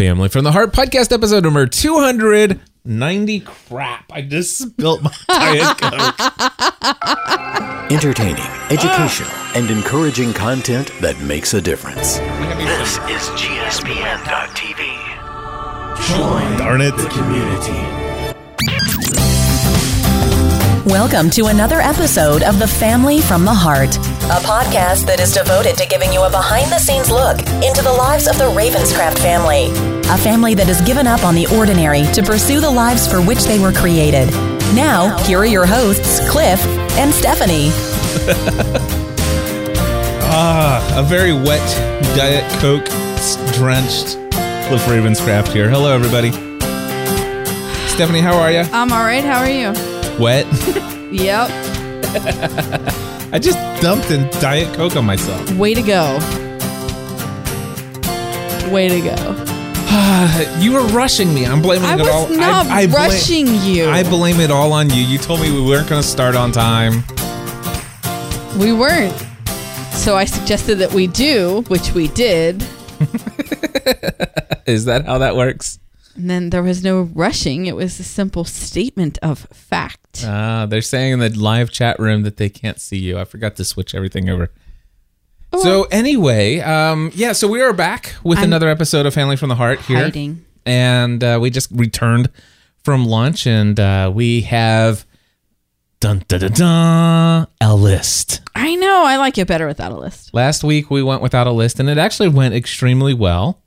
Family from the Heart podcast, episode number 290. Crap, I just spilled my Diet Coke. Entertaining, educational, and encouraging content that makes a difference. This is GSPN.TV. Join Darn it. The community. Welcome to another episode of The Family from the Heart, a podcast that is devoted to giving you a behind the scenes look into the lives of the Ravenscraft family. A family that has given up on the ordinary to pursue the lives for which they were created. Now, here are your hosts, Cliff and Stephanie. Ah, a very wet Diet Coke drenched Cliff Ravenscraft here. Hello, everybody. Stephanie, how are you? I'm all right. How are you? Wet. Yep. I just dumped in Diet Coke on myself. Way to go. Way to go. You were rushing me. I'm blaming I it all. not I, I bla- rushing you. I blame it all on you. You told me we weren't going to start on time. we weren't. So I suggested that we do, which we did. Is that how that works? And then there was no rushing. It was a simple statement of fact. Uh, they're saying in the live chat room that they can't see you. I forgot to switch everything over. Oh. So anyway, um, yeah, so we are back with I'm another episode of Family from the Heart here, Hiding. and uh, we just returned from lunch, and uh, we have dun dun dun dun a list. I know. I like it better without a list. Last week we went without a list, and it actually went extremely well.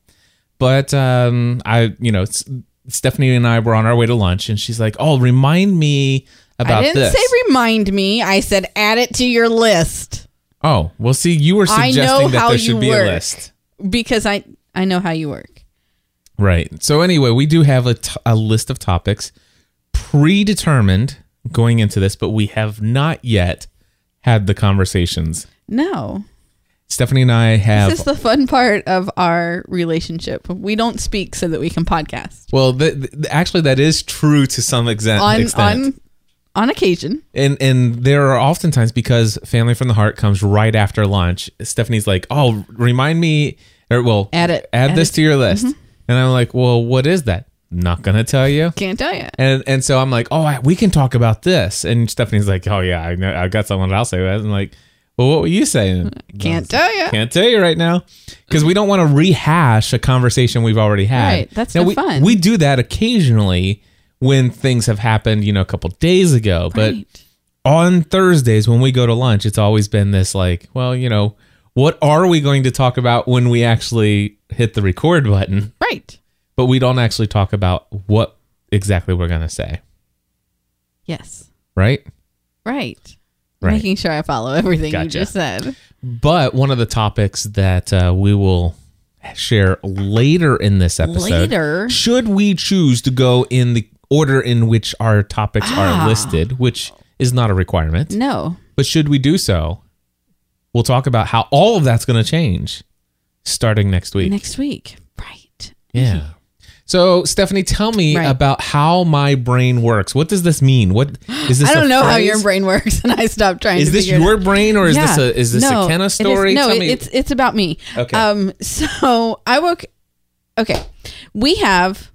But um, I, you know, Stephanie and I were on our way to lunch, and she's like, "Oh, remind me about this. I didn't this." say remind me. I said add it to your list oh, well, see, you were suggesting that there should be work. a list, because I I know how you work. right? So anyway, we do have a, t- a list of topics predetermined going into this, but we have not yet had the conversations. No. Stephanie and I have This is the fun part of our relationship. We don't speak so that we can podcast. well, th- th- actually, that is true to some extent. On extent. on on occasion. And and there are oftentimes because Family from the Heart comes right after lunch. Stephanie's like, "Oh, remind me, or well, Add it. add, Add this it. Mm-hmm. to your list." And I'm like, "Well, what is that?" Not gonna tell you. Can't tell you. And and so I'm like, "Oh, I, we can talk about this." And Stephanie's like, "Oh yeah, I know, I've got someone that I'll say." that." I'm like, "Well, what were you saying?" Uh, can't tell you. Can't tell you right now because we don't want to rehash a conversation we've already had. Right, that's now, no we, fun. We do that occasionally when things have happened, you know, a couple days ago. But Right. on Thursdays when we go to lunch, it's always been this like, well, you know, what are we going to talk about when we actually hit the record button? Right. But we don't actually talk about what exactly we're going to say, Yes. right? Right. Right. Making sure I follow everything you just said. But one of the topics that uh, we will share later in this episode, Later? should we choose to go in the order in which our topics Ah. are listed, which is not a requirement, No. but should we do so, we'll talk about how all of that's going to change starting next week. Next week. Right. Yeah. So, Stephanie, tell me Right. about how my brain works. What does this mean? What is this? I don't know how your brain works and I stopped trying Is to this your brain or is this a is this No, a Kenna it is- story? no, Tell it- me. it's it's about me. Okay. Um so I woke okay. We have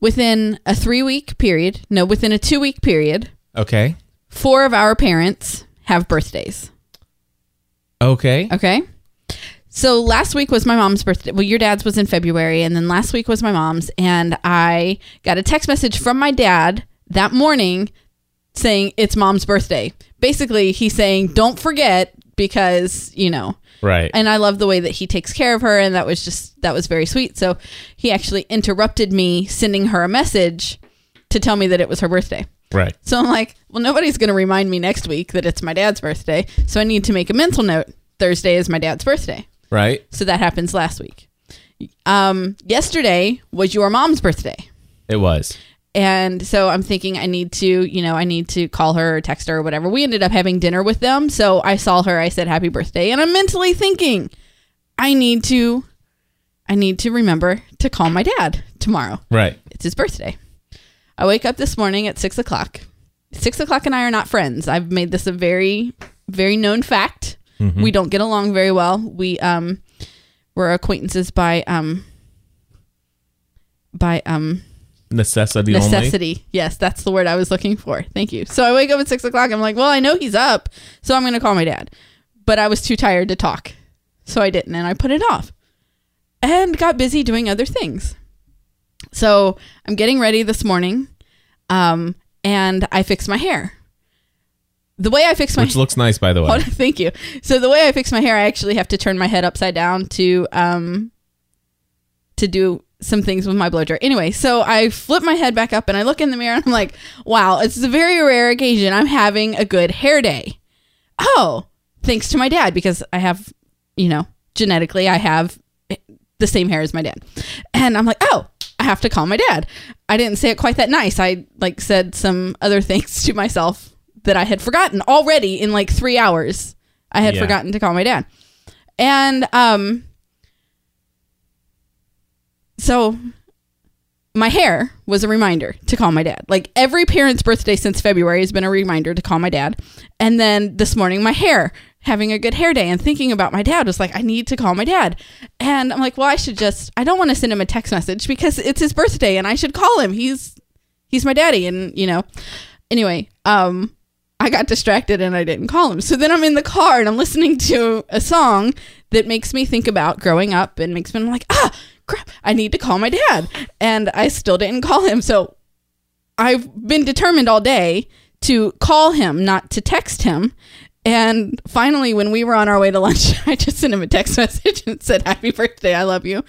within a 3 week period, no, within a 2 week period, okay. four of our parents have birthdays. Okay. Okay. So last week was my mom's birthday. Well, your dad's was in February, and then last week was my mom's, and I got a text message from my dad that morning saying it's mom's birthday. Basically, he's saying, "Don't forget," because you know. Right. And I love the way that he takes care of her, and that was just that was very sweet. So he actually interrupted me sending her a message to tell me that it was her birthday. right. So I'm like, well, nobody's going to remind me next week that it's my dad's birthday. So I need to make a mental note. Thursday is my dad's birthday. Right. So that happens last week. Um, yesterday was your mom's birthday. It was. And so I'm thinking I need to, you know, I need to call her or text her or whatever. We ended up having dinner with them. So I saw her, I said happy birthday, and I'm mentally thinking I need to I need to remember to call my dad tomorrow. Right. It's his birthday. I wake up this morning at six o'clock. Six o'clock and I are not friends. I've made this a very, very known fact. We don't get along very well. We um we're acquaintances by um by um Necessity, only. necessity. Yes, that's the word I was looking for. Thank you. So I wake up at six o'clock. I'm like, well, I know he's up, so I'm going to call my dad. But I was too tired to talk, so I didn't, and I put it off, and got busy doing other things. So I'm getting ready this morning, um, and I fix my hair. The way I fix my Which looks nice, by the way. On, thank you. So the way I fix my hair, I actually have to turn my head upside down to um to do some things with my blow dryer. Anyway, so I flip my head back up and I look in the mirror and I'm like, wow, it's a very rare occasion. I'm having a good hair day. Oh, thanks to my dad because I have, you know, genetically I have the same hair as my dad. And I'm like, oh, I have to call my dad. I didn't say it quite that nice. I like said some other things to myself that I had forgotten already in like three hours. I had Yeah. forgotten to call my dad. And um so my hair was a reminder to call my dad. Like every parent's birthday since February has been a reminder to call my dad. And then this morning, my hair, having a good hair day and thinking about my dad was like, I need to call my dad. And I'm like, well, I should just, I don't want to send him a text message because it's his birthday and I should call him. He's, he's my daddy. And, you know, anyway, um, I got distracted and I didn't call him. So then I'm in the car and I'm listening to a song that makes me think about growing up and makes me I'm like, ah, crap, I need to call my dad. And I still didn't call him. So I've been determined all day to call him, not to text him. And finally, when we were on our way to lunch, I just sent him a text message and said, Happy birthday, I love you.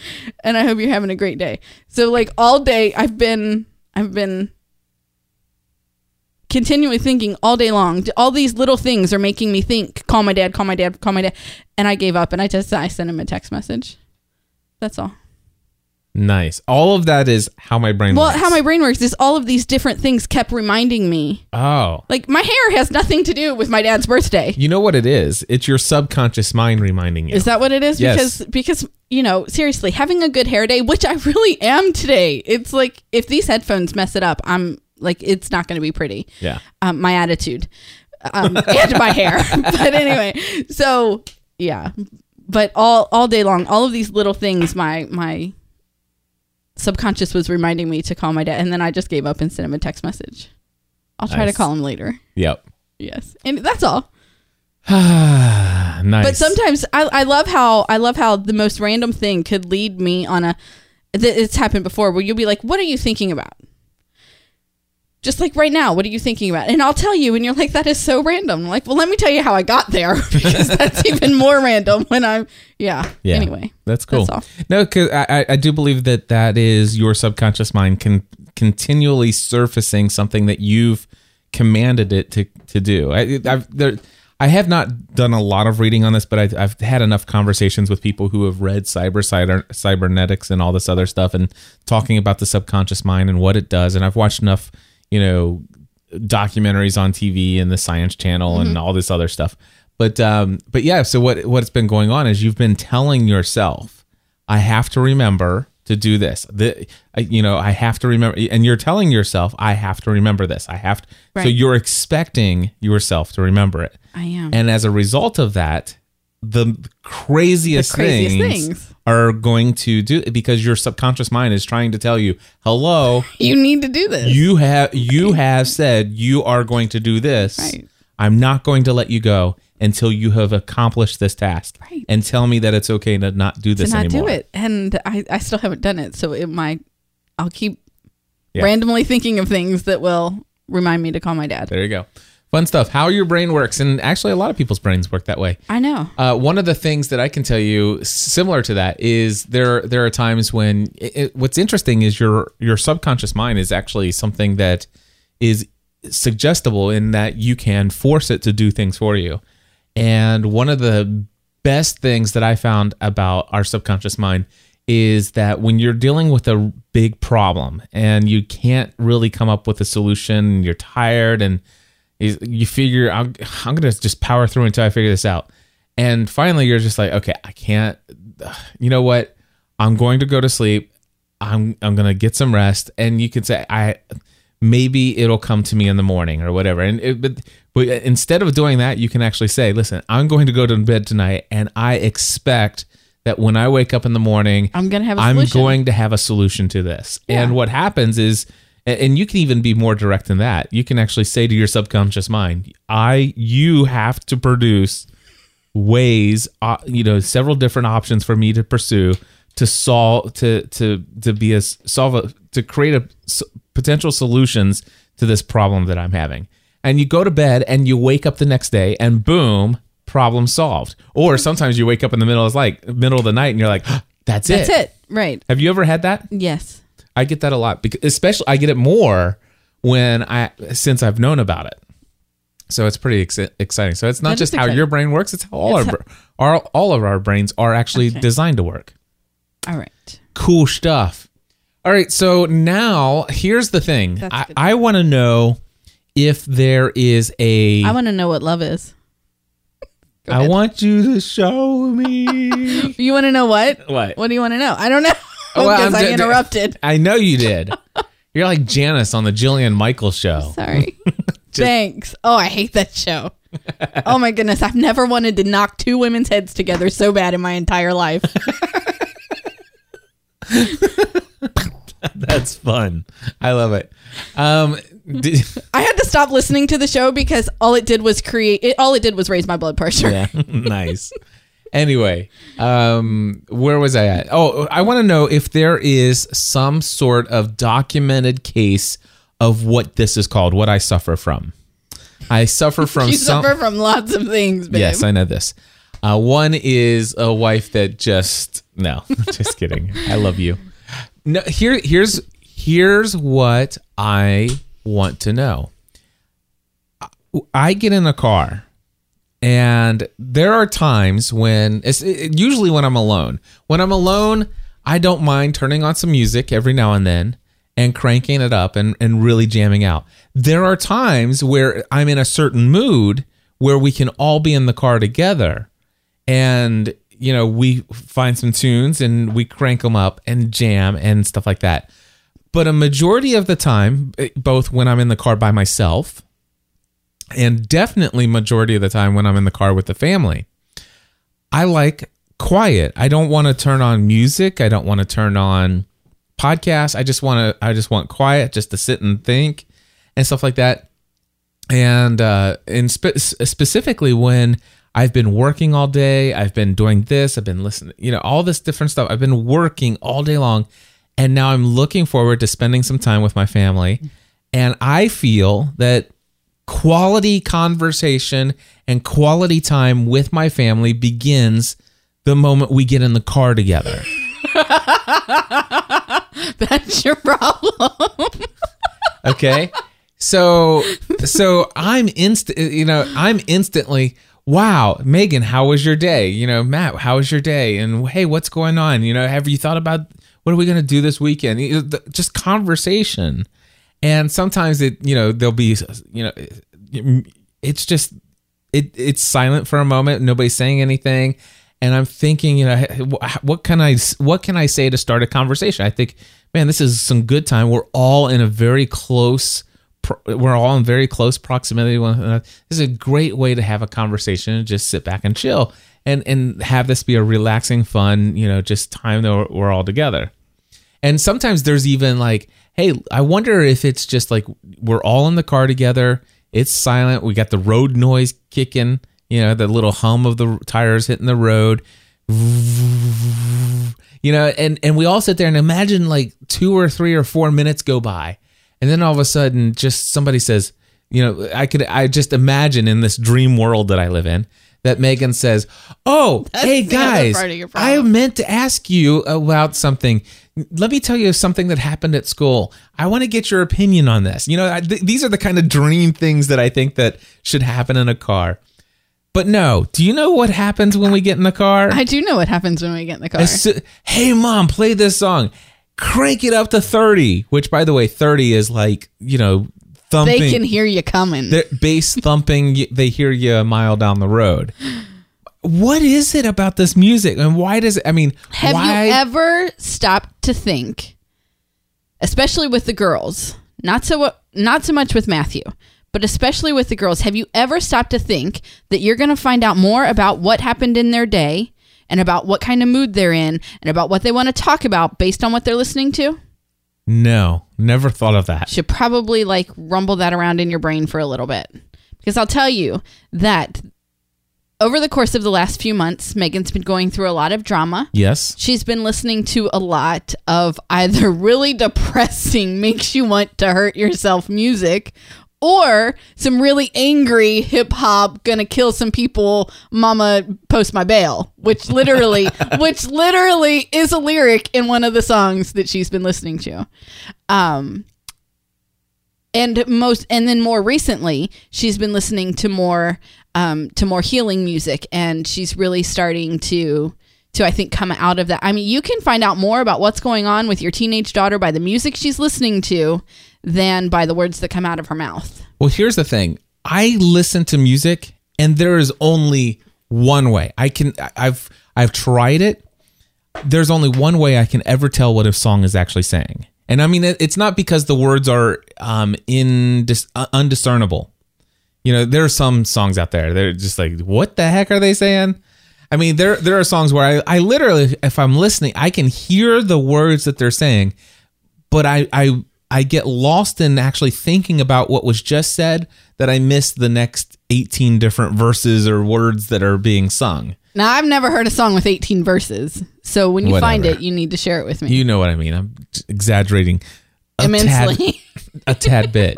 And I hope you're having a great day. So like all day I've been I've been continually thinking all day long. All these little things are making me think, call my dad, call my dad, call my dad. And I gave up and I just I sent him a text message. That's all. Nice. All of that is how my brain Well, works. how my brain works is all of these different things kept reminding me. Oh. Like my hair has nothing to do with my dad's birthday. You know what it is? It's your subconscious mind reminding you. Is that what it is? Yes. Because because you know, seriously, having a good hair day, which I really am today. It's like if these headphones mess it up, I'm like it's not going to be pretty. Yeah. Um, my attitude um, and my hair. but anyway, so yeah. But all all day long, all of these little things, my my subconscious was reminding me to call my dad, and then I just gave up and sent him a text message. I'll try Nice. to call him later. Yep. Yes, and that's all. nice. But sometimes I, I love how I love how the most random thing could lead me on a. th- It's happened before where you'll be like, "What are you thinking about?" Just like right now, what are you thinking about? And I'll tell you, and you're like, "That is so random." I'm like, well, let me tell you how I got there because that's even more random when I'm. Yeah. Yeah. Anyway, That's cool. That's. No, because I, I- I do believe that that is your subconscious mind can continually surfacing something that you've commanded it to to do. I, I've there. I have not done a lot of reading on this, but I've, I've had enough conversations with people who have read cyber, cyber cybernetics and all this other stuff, and talking about the subconscious mind and what it does. And I've watched enough, you know, documentaries on TV and the Science Channel and all this other stuff. But um, but yeah, so what what's been going on is you've been telling yourself, I have to remember to do this. The you know I have to remember, and you're telling yourself, I have to remember this. I have to. So you're expecting yourself to remember it, I am. and as a result of that, the craziest, The craziest things, things. are going to do because your subconscious mind is trying to tell you, hello, you need to do this. you have you have said you are going to do this. Right. I'm not going to let you go until you have accomplished this task. Right. And tell me that it's okay to not do to this not anymore. do it, and I, I still haven't done it. So it might. I'll keep Yeah. randomly thinking of things that will remind me to call my dad. There you go. Fun stuff. How your brain works, and actually, a lot of people's brains work that way. I know. Uh, one of the things that I can tell you, similar to that, is there there are times when it, it- what's interesting is your your subconscious mind is actually something that is suggestible in that you can force it to do things for you. And one of the best things that I found about our subconscious mind is that when you're dealing with a big problem and you can't really come up with a solution, and you're tired and you you figure I'm, I'm gonna just power through until I figure this out. And finally, you're just like, okay, I can't. You know what? I'm going to go to sleep. I'm I'm gonna get some rest, and you can say I maybe it'll come to me in the morning or whatever. And it, but but instead of doing that, you can actually say, listen, I'm going to go to bed tonight, and I expect that when I wake up in the morning, I'm gonna have a I'm solution. going to have a solution to this. Yeah. And what happens is, and you can even be more direct than that. You can actually say to your subconscious mind, "I, you have to produce ways, uh, you know, several different options for me to pursue to solve, to to to be a solve a to create a s- potential solutions to this problem that I'm having." And you go to bed and you wake up the next day, and boom, problem solved. Or sometimes you wake up in the middle of like middle of the night, and you're like, "That's it." That's it. Right. Have you ever had that? Yes. I get that a lot because especially I get it more when I since I've known about it. So it's pretty ex- exciting. So it's not That just how your brain works; it's how all It's our, our all of our brains are actually Okay. designed to work. All right. Cool stuff. All right, so now here's the thing. That's I. I want to know if there is a. I want to know what love is. I want you to show me. You want to know what? What? What do you want to know? I don't know well, I interrupted. I know you did. You're like Janice on the Jillian Michaels show. Sorry. Thanks. Oh, I hate that show. oh my goodness, I've never wanted to knock two women's heads together so bad in my entire life. That's fun. I love it. Um, did, I had to stop listening to the show because all it did was create. It, all it did was raise my blood pressure. yeah, nice. Anyway, um, where was I at? Oh, I want to know if there is some sort of documented case of what this is called, what I suffer from. I suffer from You some. suffer from lots of things, babe. Yes, I know this. Uh, one is a wife that just no, just kidding. I love you. No, here, here's here's what I want to know. I get in a car, and there are times when it's it- usually when I'm alone. When I'm alone, I don't mind turning on some music every now and then and cranking it up and, and really jamming out. There are times where I'm in a certain mood where we can all be in the car together and you know we find some tunes and we crank them up and jam and stuff like that but a majority of the time eh, both when i'm in the car by myself and definitely majority of the time when i'm in the car with the family i like quiet. I don't want to turn on music. I don't want to turn on podcasts. I just want to i just want quiet just to sit and think and stuff like that. And uh and spe- specifically when i've been working all day i've been doing this i've been listening you know all this different stuff. I've been working all day long. And now i'm looking forward to spending some time with my family. And i feel that quality conversation and quality time with my family begins the moment we get in the car together. That's your problem. okay? So so i'm instant you know i'm instantly wow megan how was your day? You know matt how was your day? And hey what's going on? You know have you thought about what are we going to do this weekend? You know, the- just conversation and sometimes it you know there'll be you know it's just it it's silent for a moment. Nobody's saying anything. And i'm thinking you know what can i what can i say to start a conversation? I think man this is some good time. We're all in a very close we're all in very close proximity one another. This is a great way to have a conversation and just sit back and chill and and have this be a relaxing fun you know just time that we're all together. And sometimes there's even like, hey, I wonder if it's just like we're all in the car together. It's silent. We got the road noise kicking, you know, the little hum of the tires hitting the road. You know, and and we all sit there and imagine like two or three or four minutes go by. And then all of a sudden just somebody says, you know, I could I just imagine in this dream world that I live in that Megan says, "Oh, hey guys, part of your I meant to ask you about something. Let me tell you something that happened at school. I want to get your opinion on this. You know, I, th- these are the kind of dream things that I think that should happen in a car. But no, do you know what happens when we get in the car? I do know what happens when we get in the car. Hey, mom, play this song. Crank it up to 30, which, by the way, 30 is like, you know, thumping. They can hear you coming. They're bass thumping. They hear you a mile down the road. What is it about this music, and why does it? I mean, Have why? you ever stopped to think, especially with the girls, not so not so much with Matthew, but especially with the girls, have you ever stopped to think that you're going to find out more about what happened in their day and about what kind of mood they're in and about what they want to talk about based on what they're listening to? No, never thought of that. Should probably like rumble that around in your brain for a little bit. Because I'll tell you that over the course of the last few months, Megan's been going through a lot of drama. Yes. She's been listening to a lot of either really depressing, makes you want to hurt yourself music, or some really angry hip hop, gonna kill some people, mama post my bail, which literally, which literally is a lyric in one of the songs that she's been listening to. Um, and most and then more recently she's been listening to more um to more healing music and she's really starting to to i think come out of that i mean you can find out more about what's going on with your teenage daughter by the music she's listening to than by the words that come out of her mouth Well, here's the thing. I listen to music and there is only one way. I can I've I've tried it. There's only one way I can ever tell what a song is actually saying. And I mean it's not because the words are um in uh, undiscernible. You know, there are some songs out there they're just like what the heck are they saying? I mean, there there are songs where I, I literally if I'm listening, I can hear the words that they're saying, but I I I get lost in actually thinking about what was just said that I miss the next 18 different verses or words that are being sung. now i've never heard a song with 18 verses so when you find it you need to share it with me You know what I mean. I'm exaggerating a immensely tad, a tad bit.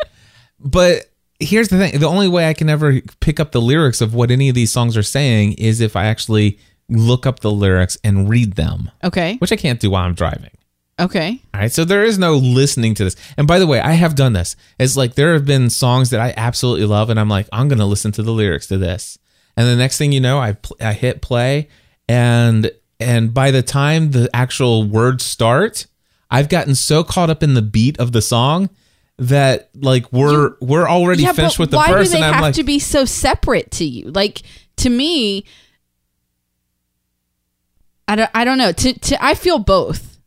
But here's the thing the only way I can ever pick up the lyrics of what any of these songs are saying is if I actually look up the lyrics and read them, okay which I can't do while I'm driving. okay All right, so there is no listening to this. And by the way, I have done this. It's like there have been songs that I absolutely love, and I'm like, I'm gonna listen to the lyrics to this. And the next thing you know, I pl- I hit play, and and by the time the actual words start, I've gotten so caught up in the beat of the song that like we're we're already finished with the why verse, do they I'm have like, to be so separate to you? Like to me, I don't. I don't know. To, to I feel both.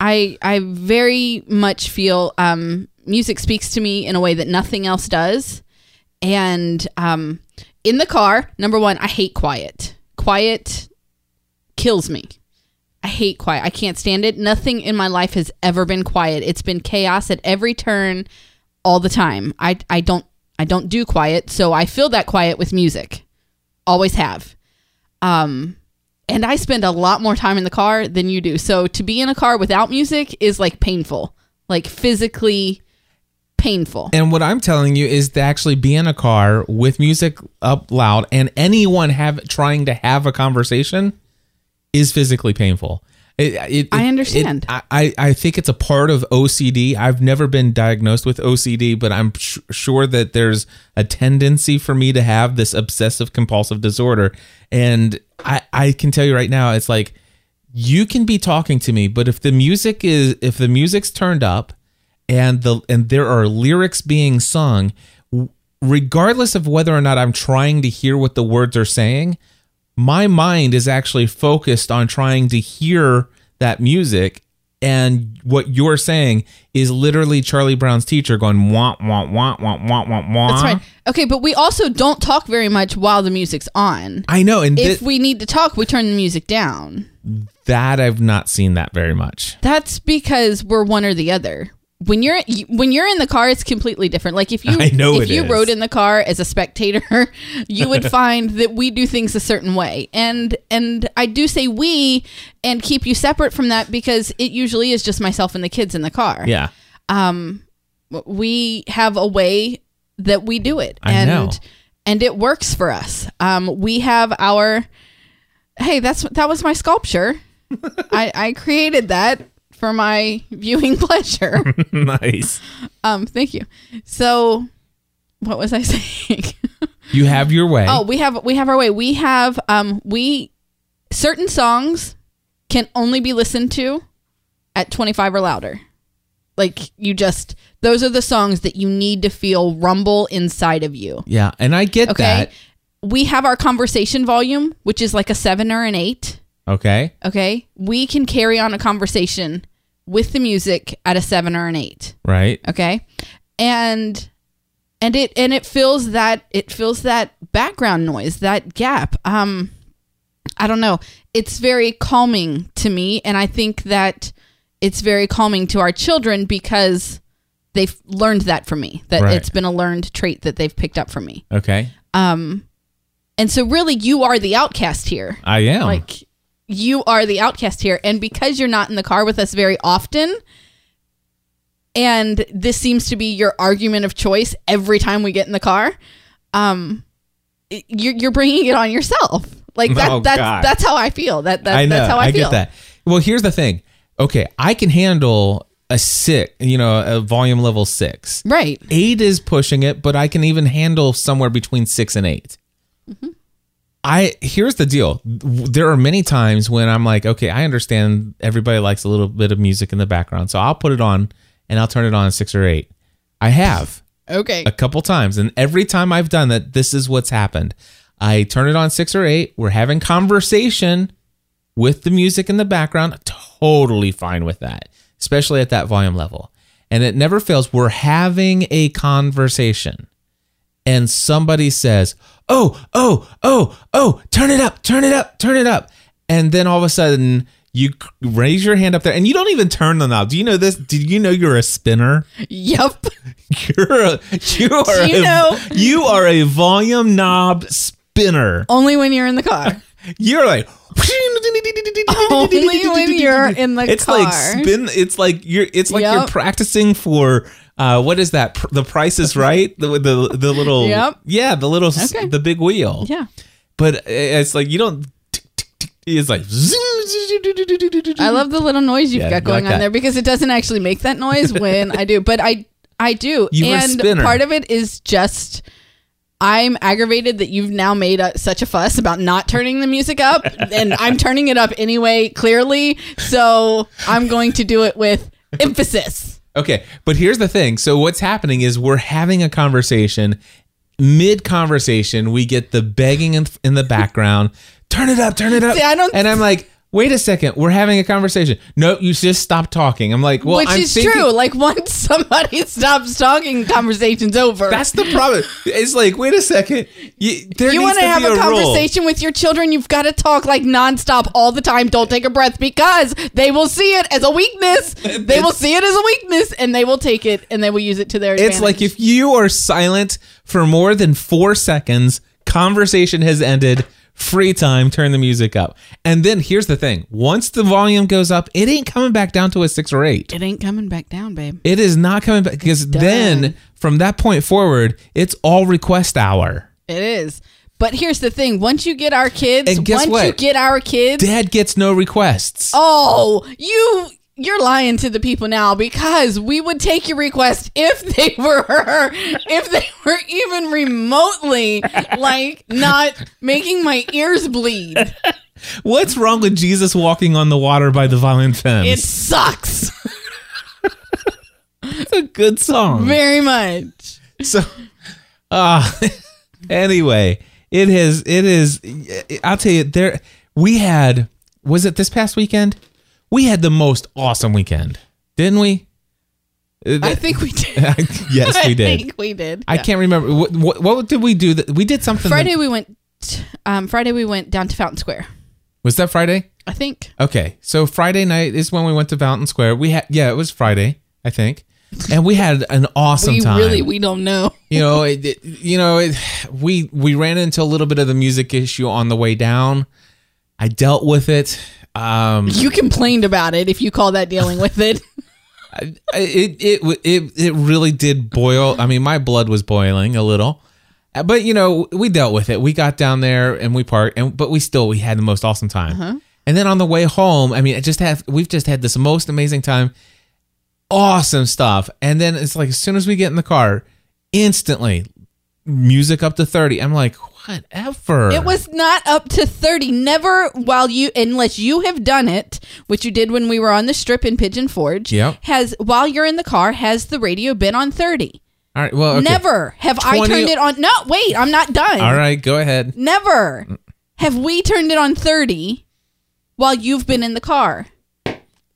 I I very much feel um, music speaks to me in a way that nothing else does, and um, in the car, number one, I hate quiet. Quiet kills me. I hate quiet. I can't stand it. Nothing in my life has ever been quiet. It's been chaos at every turn all the time. I I don't I don't do quiet, so I fill that quiet with music. Always have. Um and I spend a lot more time in the car than you do. So to be in a car without music is like painful. Like physically painful. And what I'm telling you is to actually be in a car with music up loud and anyone have trying to have a conversation is physically painful. It, it, I understand. it- I, I think it's a part of OCD. I've never been diagnosed with OCD, but I'm sh- sure that there's a tendency for me to have this obsessive compulsive disorder. And I, I can tell you right now, it's like you can be talking to me, but if the music is if the music's turned up and the and there are lyrics being sung, regardless of whether or not I'm trying to hear what the words are saying, my mind is actually focused on trying to hear that music and what you're saying is literally Charlie Brown's teacher going wah wah wah wah wah wah wah. That's right. Okay, but we also don't talk very much while the music's on. I know, and If thi- we need to talk, we turn the music down. that I've not seen that very much. That's because we're one or the other. When you're when you're in the car, it's completely different. Like if you I know if you is. rode in the car as a spectator, you would find that we do things a certain way. And and I do say we and keep you separate from that because it usually is just myself and the kids in the car. Yeah. Um we have a way that we do it. I and know. and it works for us. Um we have our Hey, that's that was my sculpture. I I created that for my viewing pleasure. nice. Um, thank you. So, what was I saying? You have your way. oh, we have we have our way. We have um we certain songs can only be listened to at 25 or louder. Like you just those are the songs that you need to feel rumble inside of you. Yeah, and I get Okay? that. We have our conversation volume, which is like a 7 or an 8. Okay. Okay? We can carry on a conversation with the music at a 7 or an 8. Right. okay and and it and it fills that it fills that background noise that gap um i don't know it's very calming to me and I think that it's very calming to our children because they've learned that from me. That Right. it's been a learned trait that they've picked up from me. Okay. Um and so really you are the outcast here. I am. Like you are the outcast here and because you're not in the car with us very often and this seems to be your argument of choice every time we get in the car um you're, you're bringing it on yourself like that Oh, that's God. that's how i feel that, that I know. that's how i, I feel get that. Well, here's the thing. Okay, I can handle a six, you know, a volume level six. right Eight is pushing it, but I can even handle somewhere between six and 8 I here's the deal. There are many times when I'm like, okay, I understand everybody likes a little bit of music in the background, so I'll put it on and I'll turn it on at six or eight. I have okay a couple times, and every time I've done that, this is what's happened. I turn it on six or eight. We're having conversation with the music in the background. Totally fine with that, especially at that volume level. And it never fails. We're having a conversation, and somebody says, "Oh, oh, oh, oh, turn it up, turn it up, turn it up," and then all of a sudden. You raise your hand up there, and you don't even turn the knob. Do you know this? Did you know you're a spinner? yep You're a, you are you a, know- you are a volume knob spinner. only when you're in the car You're like Only when you're in the it's like spin. It's like you're. It's like you're practicing for. Uh, what is that? The Price is Right. The the the little. Yep. Yeah, the little Okay. the big wheel. yeah But it's like you don't. It's like. I love the little noise you've Yeah, got going like on there because it doesn't actually make that noise when I do, but I I do. You and part of it is just I'm aggravated that you've now made a, such a fuss about not turning the music up and I'm turning it up anyway clearly, so I'm going to do it with emphasis. Okay, but here's the thing. So what's happening is we're having a conversation. Mid conversation, we get the begging in, in the background. Turn it up, turn it up. See, I don't- and I'm like, wait a second, we're having a conversation. No, you just stop talking. I'm like, well, Which I'm is thinking- true. Like once somebody stops talking, conversation's over. That's the problem. It's like, wait a second. You, you want to have a, rule. conversation with your children, you've got to talk like nonstop all the time. Don't take a breath because they will see it as a weakness. They will see it as a weakness and they will take it and they will use it to their advantage. It's like if you are silent for more than four seconds, conversation has ended. Free time, turn the music up. And then here's the thing once the volume goes up, it ain't coming back down to a six or eight. it ain't coming back down, babe. It is not coming back because then from that point forward, it's all request hour. It is. But here's the thing: once you get our kids, once you what? get our kids, Dad gets no requests. oh, you you're lying to the people now because we would take your request if they were if they were even remotely like not making my ears bleed. What's wrong with Jesus walking on the water by the Violent Femmes? It sucks It's a good song. very much. So, uh, anyway, it is. It is. I'll tell you. There, we had. Was it this past weekend? We had the most awesome weekend, didn't we? I think we did. yes, we did. I think we did. I Yeah. can't remember what, what. What did we do? That we did something. that- Friday we went. Um, Friday we went down to Fountain Square. was that Friday? I think. Okay, so Friday night is when we went to Fountain Square. We had yeah, it was Friday, I think, and we had an awesome we time. really we don't know. you know, it, it- you know, it, we we ran into a little bit of the music issue on the way down. I dealt with it. Um, You complained about it if you call that dealing with it. it it it it it really did boil. I mean, my blood was boiling a little, Uh, but you know, we dealt with it. We got down there and we parked, and but we still we had the most awesome time. And then on the way home, I mean, I just have we've just had this most amazing time, awesome stuff. And then it's like as soon as we get in the car, instantly music up to thirty. I'm like, whatever. It was not up to 30. Never while you, unless you have done it, which you did when we were on the strip in Pigeon Forge, Yep. has, while you're in the car, has the radio been on 30? all right. Well, okay. Never have I turned it on. No, wait, I'm not done. All right, go ahead. Never mm. have we turned it on 30 while you've been in the car.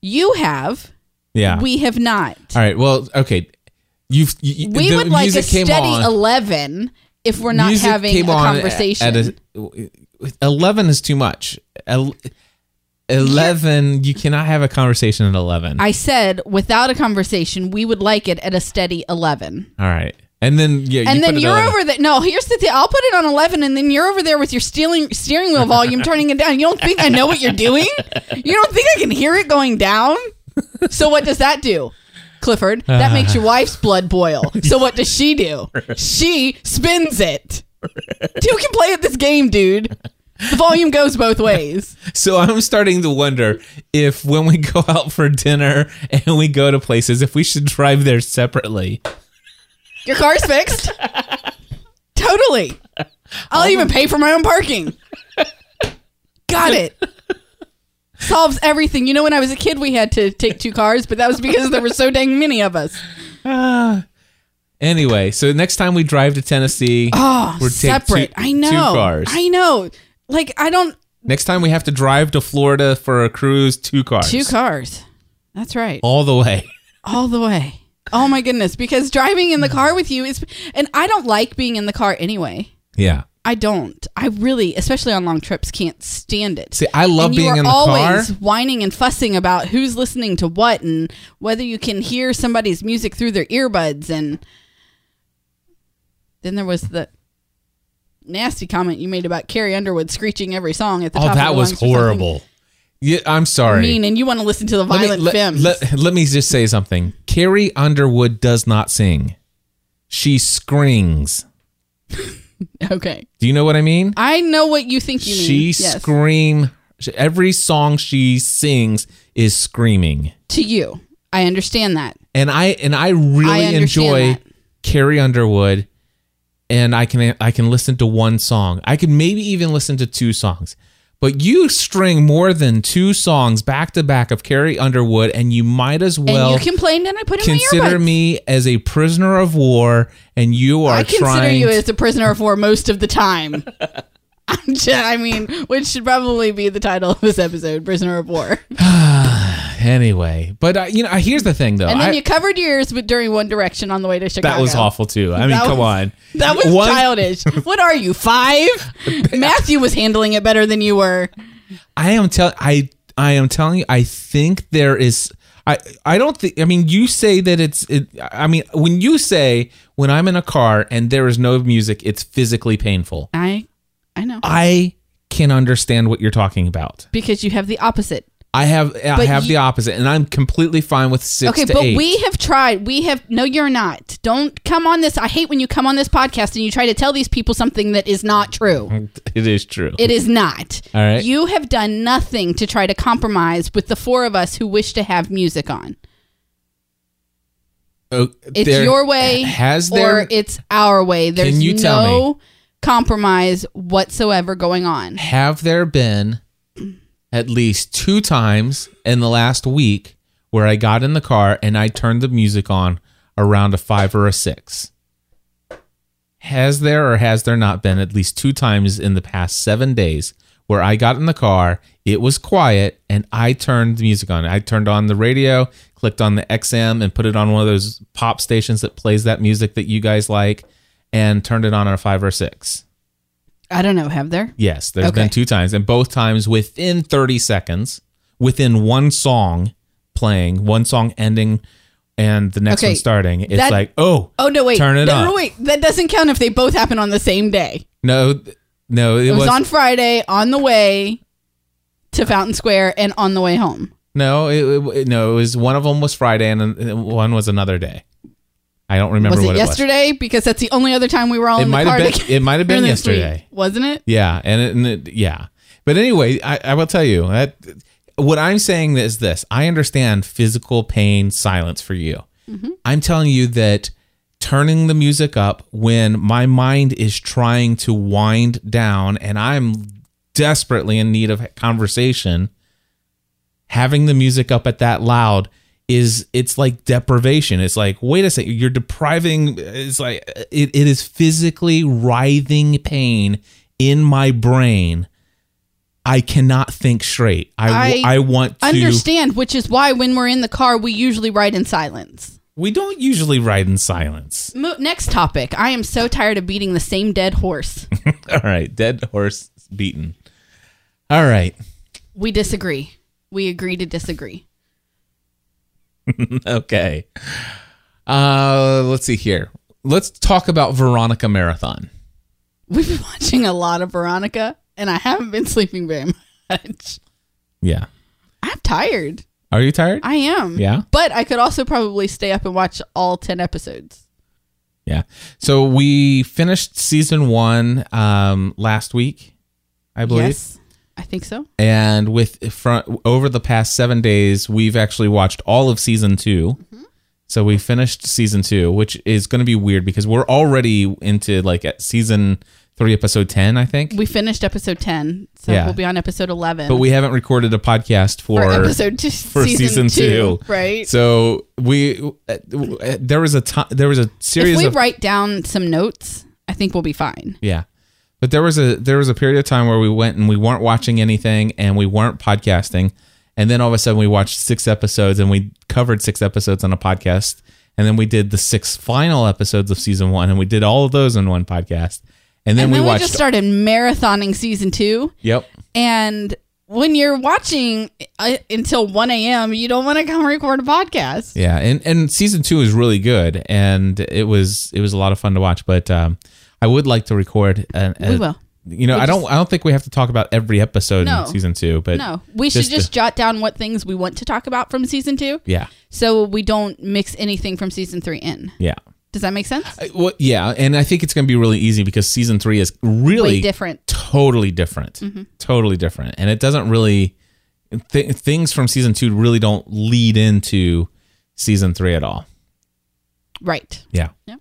You have. Yeah. We have not. all right. Well, okay. You've you, We would like a steady on. 11 if we're not Music having a on conversation. At a, Eleven is too much. El- 11, you cannot have a conversation at 11. I said without a conversation, we would like it at a steady 11. All right. And then yeah, and you then you're over there. No, here's the thing. I'll put it on 11, and then you're over there with your stealing steering wheel volume, turning it down. You don't think I know what you're doing? You don't think I can hear it going down? So what does that do? Clifford, that uh-huh. makes your wife's blood boil. So what does she do? She spins it. Two can play at this game, dude. The volume goes both ways. So I'm starting to wonder if when we go out for dinner and we go to places, if we should drive there separately. Your car's fixed. totally. I'll even pay for my own parking. Got it. Solves everything. You know, when I was a kid, we had to take two cars, but that was because there were so dang many of us. Ah. Anyway, so next time we drive to Tennessee, Oh, we're separate. two- I know. two cars. I know. Like I don't. next time we have to drive to Florida for a cruise, two cars. Two cars. That's right. All the way. all the way. Oh my goodness! Because driving in the mm. car with you is, and I don't like being in the car anyway. Yeah. I don't. I really, especially on long trips, can't stand it. See, I love and you being are in the car. always whining and fussing about who's listening to what and whether you can hear somebody's music through their earbuds. And then there was the nasty comment you made about Carrie Underwood screeching every song at the Oh, top. of that was lungs or something. horrible. Yeah, I'm sorry. Mean, and you want to listen to the let me, violent let, Femmes. let- let me just say something. Carrie Underwood does not sing. She screams. okay, Do you know what I mean? I know what you think you mean. she yes. scream. Every song she sings is screaming. to you. I understand that. and I and I really I enjoy that. Carrie Underwood, and I can I can listen to one song. I could maybe even listen to two songs. But you string more than two songs back to back of Carrie Underwood, and you might as well and you complained, and I put in my consider me as a prisoner of war, and you are I consider trying. you as a prisoner of war most of the time. I mean, which should probably be the title of this episode, "Prisoner of War." anyway, but uh, you know, here's the thing, though. And then I- you covered your ears with during One Direction on the way to Chicago. that was awful too. I mean, That come was- on. That was One- childish. What are you five? Matthew was handling it better than you were. I am telling I I am telling you I think there is I I don't think I mean you say that it's it, I mean when you say when I'm in a car and there is no music it's physically painful. I, I know I can understand what you're talking about. because you have the opposite. I have I have you- the opposite and I'm completely fine with 6 Okay, but 8. we have tried. We have. No, you're not. Don't come on this. I hate when you come on this podcast and you try to tell these people something that is not true. it is true. It is not. All right. You have done nothing to try to compromise with the four of us who wish to have music on. Oh, It's your way Has there or it's our way. There's no compromise whatsoever going on. have there been at least two times in the last week where I got in the car and I turned the music on around a five or a six? Has there or has there not been at least two times in the past seven days where I got in the car, it was quiet, and I turned the music on? I turned on the radio, clicked on the XM, and put it on one of those pop stations that plays that music that you guys like, and turned it on at a five or six. I don't know. Have there? Yes, there's Okay. been two times, and both times within 30 seconds, within one song playing, one song ending, and the next Okay, one starting. It's that- like, oh, Oh no! Wait. turn it no, no, wait. That doesn't count if they both happen on the same day. No, no, it, It was, was, on Friday, on the way to Fountain Square, and on the way home. no, it, it- no. It was one of them was Friday, and one was another day. I don't remember was it what yesterday? Because that's the only other time we were all It in the might car. have been- it might have been this week, yesterday. wasn't it? Yeah, and it, and it, yeah, but anyway, I, I will tell you that what I'm saying is this: I understand physical pain, silence for you. Mm-hmm. I'm telling you that turning the music up when my mind is trying to wind down and I'm desperately in need of conversation, having the music up at that loud is it's like deprivation. It's like, wait a second, you're depriving it's like it, it is physically writhing pain in my brain. I cannot think straight. I, I I want to Understand, which is why when we're in the car, we usually ride in silence. We don't usually ride in silence. Mo- next topic. I am so tired of beating the same dead horse. All right, dead horse beaten. All right. We disagree. We agree to disagree. okay. Uh, let's see here. Let's talk about Veronica Marathon. We've been watching a lot of Veronica, and I haven't been sleeping very much. Yeah. I'm tired. Are you tired? I am. Yeah? But I could also probably stay up and watch all 10 episodes. Yeah. So we finished season one um, last week, I believe. Yes. I think so. And with front over the past seven days, we've actually watched all of season 2 So we finished season two, which is going to be weird because we're already into like at season three, episode ten, I think. We finished episode 10, so Yeah. we'll be on episode 11. but we haven't recorded a podcast for, for episode two, for season, two, right? So we uh, uh, there was a time there was a if series we of write down some notes, I think we'll be fine. Yeah. But there was a there was a period of time where we went and we weren't watching anything and we weren't podcasting. And then all of a sudden we watched six episodes and we covered six episodes on a podcast. And then we did the six final episodes of season one and we did all of those in one podcast. And then and we then we, watched just started marathoning season two. Yep. And when you're watching uh, until 1 a.m., you don't want to come record a podcast. Yeah. And and season two is really good and it was it was a lot of fun to watch. But um I would like to record an, We will. You know, We I don't just- I don't think we have to talk about every episode No. in season two, but No, we should just just to- jot down what things we want to talk about from season two yeah. so we don't mix anything from season three in. Yeah. Does that make sense? Well, yeah, and I think it's going to be really easy because season three is really Way different. totally different, mm-hmm. totally different, and it doesn't really th- things from season two really don't lead into season three at all. Right. Yeah. Yeah.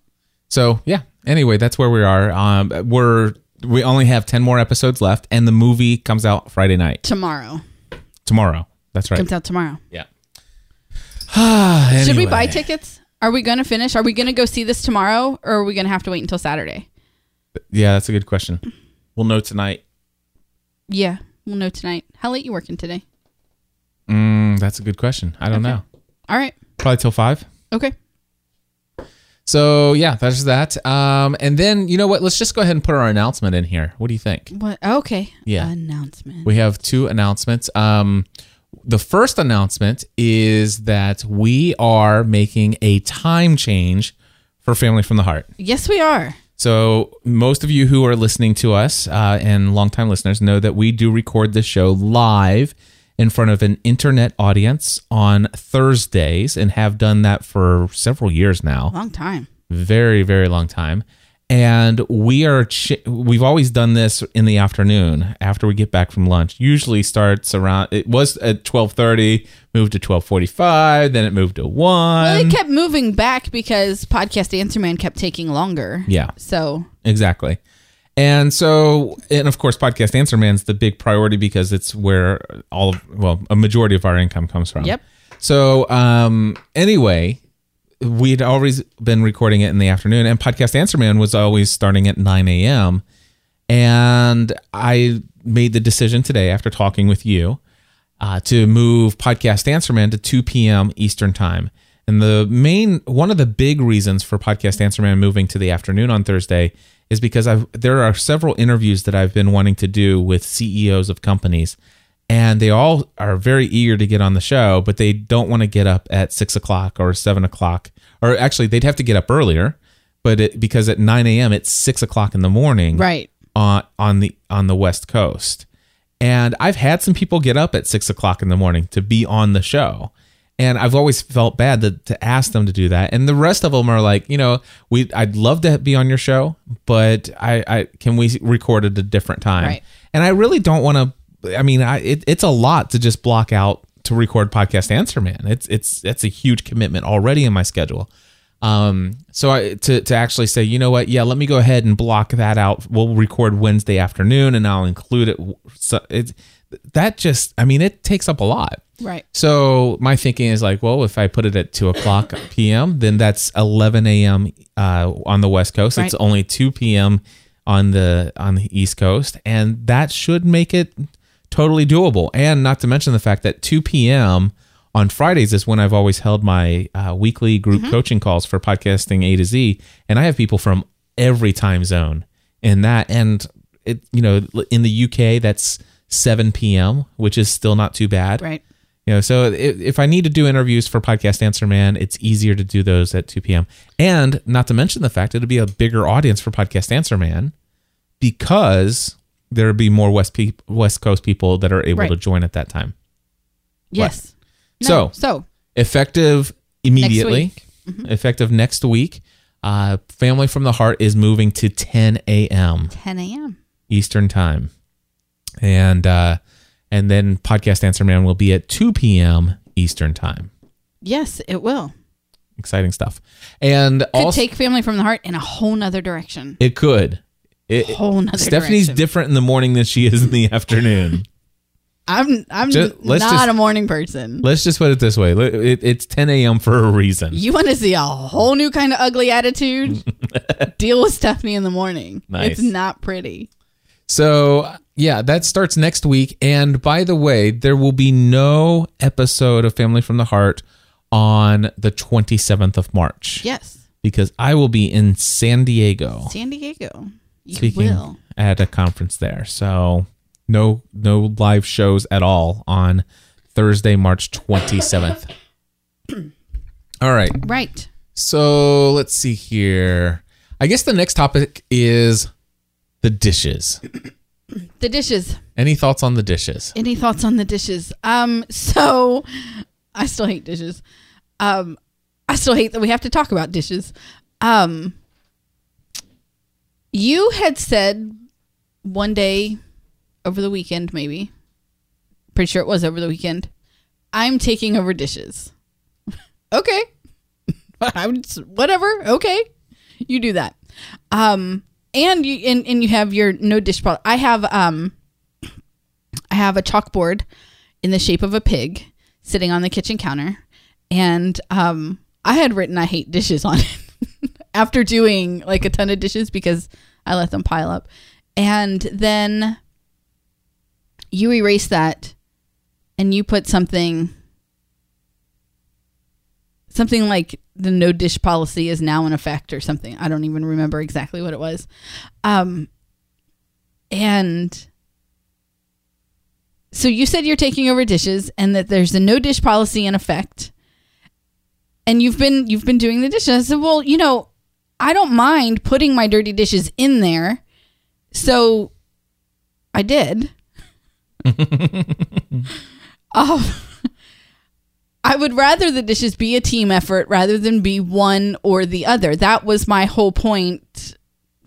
So yeah. Anyway, that's where we are. Um, we're we only have ten more episodes left, and the movie comes out Friday night Tomorrow. tomorrow. That's right. Comes out tomorrow. Yeah. Should we buy tickets? Are we going to finish? Are we going to go see this tomorrow or are we going to have to wait until Saturday? Yeah, that's a good question. We'll know tonight. Yeah, we'll know tonight. How late you working today? Mm, that's a good question. I don't know. All right. Probably till five. Okay. So yeah, that's that. Um, and then you know what? Let's just go ahead and put our announcement in here. What do you think? What? Okay. Yeah. Announcement. We have two announcements. Um, the first announcement is that we are making a time change for Family from the Heart. yes, we are. So most of you who are listening to us uh, and longtime listeners know that we do record this show live in front of an internet audience on Thursdays and have done that for several years now. Long time. very very long time. And we are ch- we've always done this in the afternoon after we get back from lunch. Usually starts around it was at 12:30 moved to 12:45 then it moved to 1 Well, it kept moving back because Podcast Answer Man kept taking longer. yeah. So, exactly and so and of course podcast answer man's the big priority because it's where all of well a majority of our income comes from. Yep. so um anyway we'd always been recording it in the afternoon and podcast answer man was always starting at 9 a.m and i made the decision today after talking with you uh, to move podcast answer man to 2 p.m eastern time. And the main one of the big reasons for podcast answer man moving to the afternoon on thursday is because I've, there are several interviews that i've been wanting to do with ceos of companies and they all are very eager to get on the show, but they don't want to get up at six o'clock or seven o'clock, or actually they'd have to get up earlier, but it, because at nine a.m. it's six o'clock in the morning, right. on on the on the West Coast, and I've had some people get up at six o'clock in the morning to be on the show. And I've always felt bad to, to ask them to do that. And the rest of them are like, you know, we I'd love to be on your show, but I, I can we record at a different time? Right. And I really don't want to. I mean, I, it, it's a lot to just block out to record podcast answer man. It's it's it's a huge commitment already in my schedule. Um, so I to to actually say, you know what? Yeah, let me go ahead and block that out. We'll record Wednesday afternoon, and I'll include it. So it's that just. I mean, it takes up a lot. Right. So my thinking is like, well, if I put it at two o'clock p.m., then that's eleven a.m. Uh, on the West Coast. It's only two p.m. on the on the East Coast, and that should make it totally doable. And not to mention the fact that two p.m. on Fridays is when I've always held my uh, weekly group coaching calls for podcasting A to Z, and I have people from every time zone in that. And it, you know, in the UK, that's 7 p.m., which is still not too bad. Right. You know, so if, I need to do interviews for Podcast Answer Man, it's easier to do those at 2 p.m. And not to mention the fact it'll be a bigger audience for Podcast Answer Man because there'll be more West pe- West Coast people that are able Right. to join at that time. Yes. No, So- so Effective immediately, week. Mm-hmm. effective next week. Uh, Family from the Heart is moving to 10 a.m. 10 a.m. Eastern time, and uh, and then Podcast Answer Man will be at 2 p.m. Eastern time. Yes, it will. Exciting stuff, and Could also take family from the heart in a whole nother direction. it could. It, Whole nother Stephanie's direction. different in the morning than she is in the afternoon. I'm I'm Ju- let's not just- a morning person. Let's just put it this way: it, it's 10 a.m. for a reason. You want to see a whole new kind of ugly attitude? Deal with Stephanie in the morning. Nice. It's not pretty. So, yeah, that starts next week. And by the way, there will be no episode of Family from the Heart on the 27th of March Yes. because I will be in San Diego San Diego. You speaking will. at a conference there. So, no no live shows at all on Thursday, March 27th. all right. Right. So, let's see here. I guess the next topic is the dishes. The dishes. Any thoughts on the dishes? Any thoughts on the dishes? Um, so I still hate dishes. Um, I still hate that we have to talk about dishes. Um, you had said one day over the weekend, maybe. Pretty sure it was over the weekend. I'm taking over dishes. okay. I'm just- whatever. Okay. You do that. Um, and you and, and you have your no dish pot. I have um I have a chalkboard in the shape of a pig sitting on the kitchen counter, and um, I had written "I hate dishes" on it after doing like a ton of dishes because I let them pile up, and then you erase that, and you put something something like the no dish policy is now in effect or something. I don't even remember exactly what it was. Um, and so you said you're taking over dishes and that there's a no dish policy in effect. And you've been you've been doing the dishes. I said, well, you know, I don't mind putting my dirty dishes in there. So I did. um, I would rather the dishes be a team effort rather than be one or the other. That was my whole point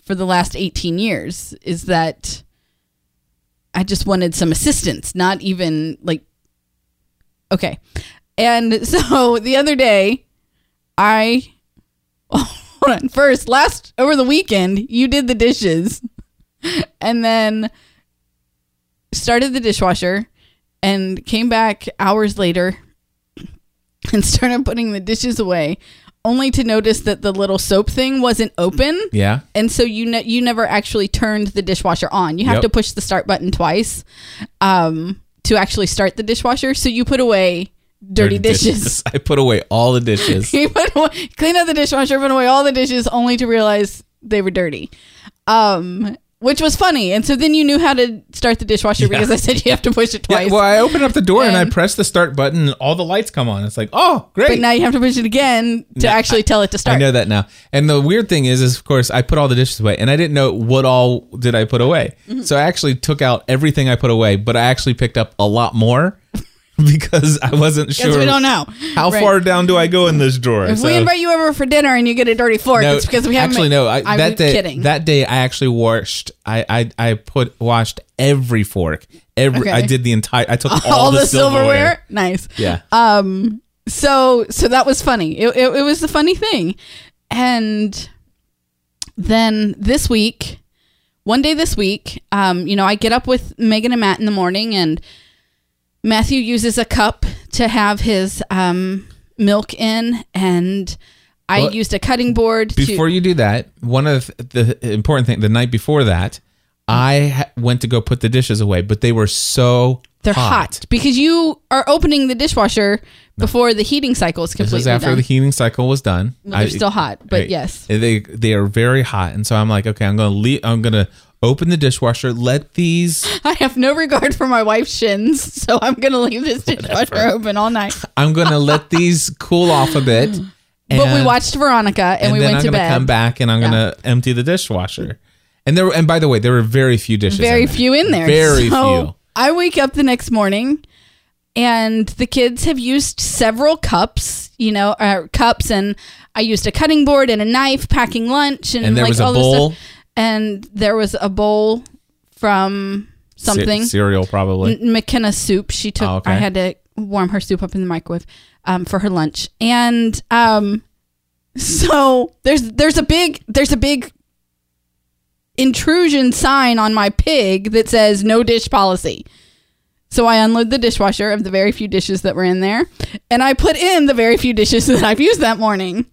for the last 18 years is that I just wanted some assistance, not even like okay. And so the other day I hold on. First, last over the weekend, you did the dishes and then started the dishwasher and came back hours later and started putting the dishes away only to notice that the little soap thing wasn't open Yeah. and so you ne- you never actually turned the dishwasher on you have Yep. to push the start button twice um to actually start the dishwasher so you put away dirty, dishes. I put away all the dishes. you put away, clean out the dishwasher put away all the dishes only to realize they were dirty um which was funny and so then you knew how to start the dishwasher because i said you have to push it Yeah, twice well, I open up the door and, I And- press the start button, and all the lights come on. It's like, oh, great! but now you have to push it again to actually tell it to start I know that now. And the weird thing is, is of course, I put all the dishes away, and I didn't know what all did I put away. Mm-hmm. So I actually took out everything I put away, but I actually picked up a lot more because I wasn't because sure. we don't know How Right. far down do I go in this drawer? if So- we invite you over for dinner and you get a dirty fork no, it's because we haven't actually made- no. I, I'm that day, kidding that day, I actually washed. I I, I put washed every fork. Every Okay. I did the entire. I took all, all, the, the silverware. Nice. Yeah. Um. So so that was funny. It, it, it was the funny thing, and then this week, one day this week, um, you know, I get up with Megan and Matt in the morning, and Matthew uses a cup to have his um milk in, and I Well, used a cutting board Before to. you do that, one of the important thing the night before that, I ha- went to go put the dishes away, but they were so they're hot. because you are opening the dishwasher before the heating cycle is This completely is after done. the heating cycle was done. Well, they're still hot, but right. yes. they they are very hot, and so I'm like, okay, I'm gonna leave. I'm gonna open the dishwasher, let these I have no regard for my wife's shins, so I'm gonna leave this dishwasher open all night. I'm gonna let these cool off a bit. But we and- watched Veronica and, and we then went I'm to gonna bed. come back and I'm gonna empty the dishwasher. And there and by the way, there were very few dishes. Very there. few in there. Very So few. I wake up the next morning and the kids have used several cups, you know, uh, cups, and I used a cutting board and a knife packing lunch, and, And there like was a all this bowl? stuff. And there was a bowl from something cereal probably. M- McKenna soup. She took. Oh, okay. I had to warm her soup up in the microwave um, for her lunch, and um, so there's there's a big there's a big intrusion sign on my pig that says no dish policy. So I unload the dishwasher of the very few dishes that were in there, and I put in the very few dishes that I've used that morning,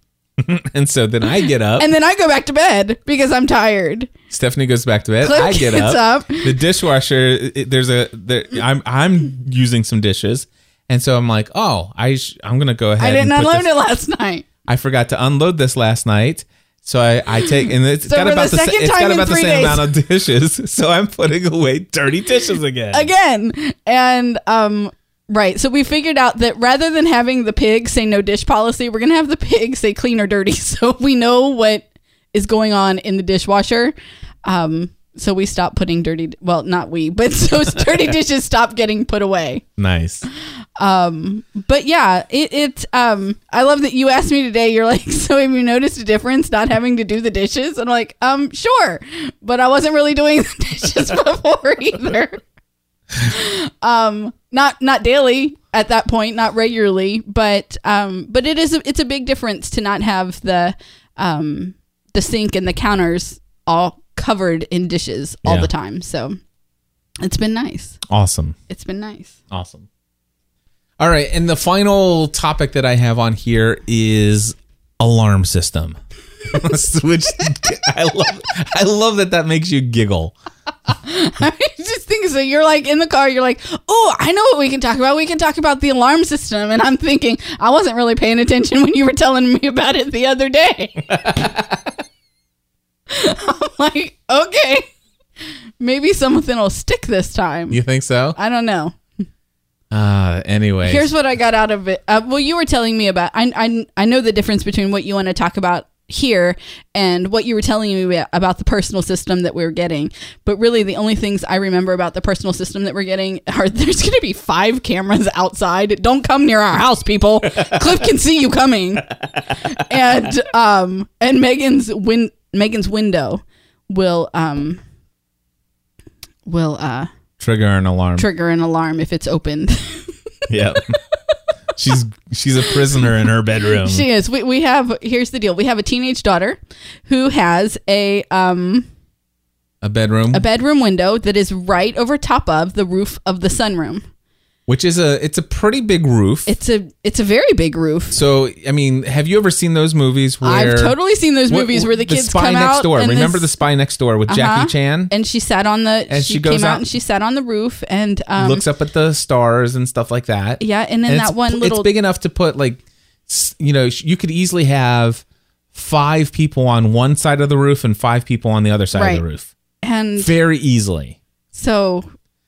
And so then I get up. and then I go back to bed because I'm tired. Stephanie goes back to bed. Cliff I get gets up. up. The dishwasher. It, there's a. There, I'm I'm using some dishes, and so I'm like, oh, I sh- I'm gonna go ahead. I didn't and put unload this- it last night. I forgot to unload this last night. So I, I take and it's So got for about the the, sa- second it's time got in about the three same days. amount of dishes. So I'm putting away dirty dishes again. again and um right so we figured out that rather than having the pig say no dish policy we're gonna have the pig say clean or dirty. So we know what is going on in the dishwasher. Um so we stopped putting dirty well not we but those dirty dishes stopped getting put away. Nice. but yeah it, it um i love that you asked me today. You're like so have you noticed a difference not having to do the dishes? And i'm like um sure but i wasn't really doing the dishes before either. Um not not daily at that point not regularly but um but it is a, it's a big difference to not have the um the sink and the counters all covered in dishes all Yeah. the time so it's been nice Awesome. it's been nice Awesome. All right, and the final topic that I have on here is alarm system. Which I love. I love that that makes you giggle. I just think so. You're like in the car. You're like, oh, I know what we can talk about. We can talk about the alarm system. And I'm thinking, I wasn't really paying attention when you were telling me about it the other day. I'm like, okay, maybe something will stick this time. You think so? I don't know. Uh, anyway, Here's what I got out of it. Uh, well, you were telling me about. I, I I know the difference between what you want to talk about here and what you were telling me about- the personal system that we are getting. But really, the only things I remember about the personal system that we're getting are there's going to be five cameras outside. Don't come near our house, people. Cliff can see you coming. And um and Megan's win Megan's window will um will uh trigger an alarm. trigger an alarm if it's opened. Yep. She's she's a prisoner in her bedroom. She is. We, we have here's the deal. We have a teenage daughter who has a um a bedroom, a bedroom window that is right over top of the roof of the sunroom. Which is a it's a pretty big roof. It's a it's a very big roof. so I mean, have you ever seen those movies where I've totally seen those movies where the kids spy come next out door? Remember the spy next door with Uh-huh. Jackie Chan? and she sat on the And she, she goes came out, out- and she sat on the roof and um looks up at the stars and stuff like that. yeah and then And that one little it's big enough to put like you know you could easily have five people on one side of the roof and five people on the other side Right. of the roof and very easily so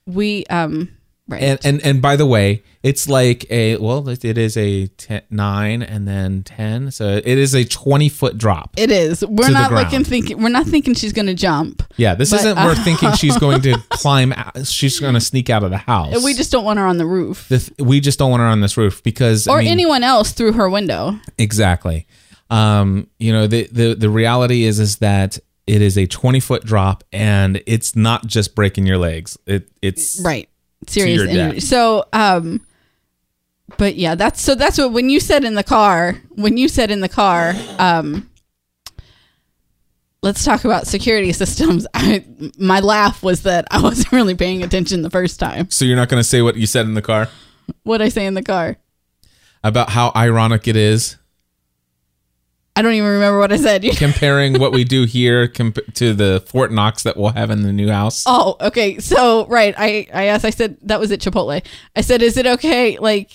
we um right and and and by the way it's like a well it is a 10, 9 and then 10 so it is a 20 foot drop it is. We're not looking thinking we're not thinking she's gonna jump. yeah this But, isn't uh, we're thinking she's going to climb out, she's going to sneak out of the house We just don't want her on the roof. the th- we just don't want her on this roof because I or mean, anyone else through her window. Exactly. Um, you know, the, the the reality is is that it is a 20 foot drop and it's not just breaking your legs. It it's right serious injury. death. so um but yeah that's so that's what when you said in the car when you said in the car um let's talk about security systems I, my laugh was that i wasn't really paying attention the first time So you're not going to say what you said in the car what i say in the car about how ironic it is i don't even remember what i said comparing what we do here comp- to the Fort Knox that we'll have in the new house. Oh, okay. So, right. I, I asked, I said, that was at Chipotle. I said, is it okay? Like,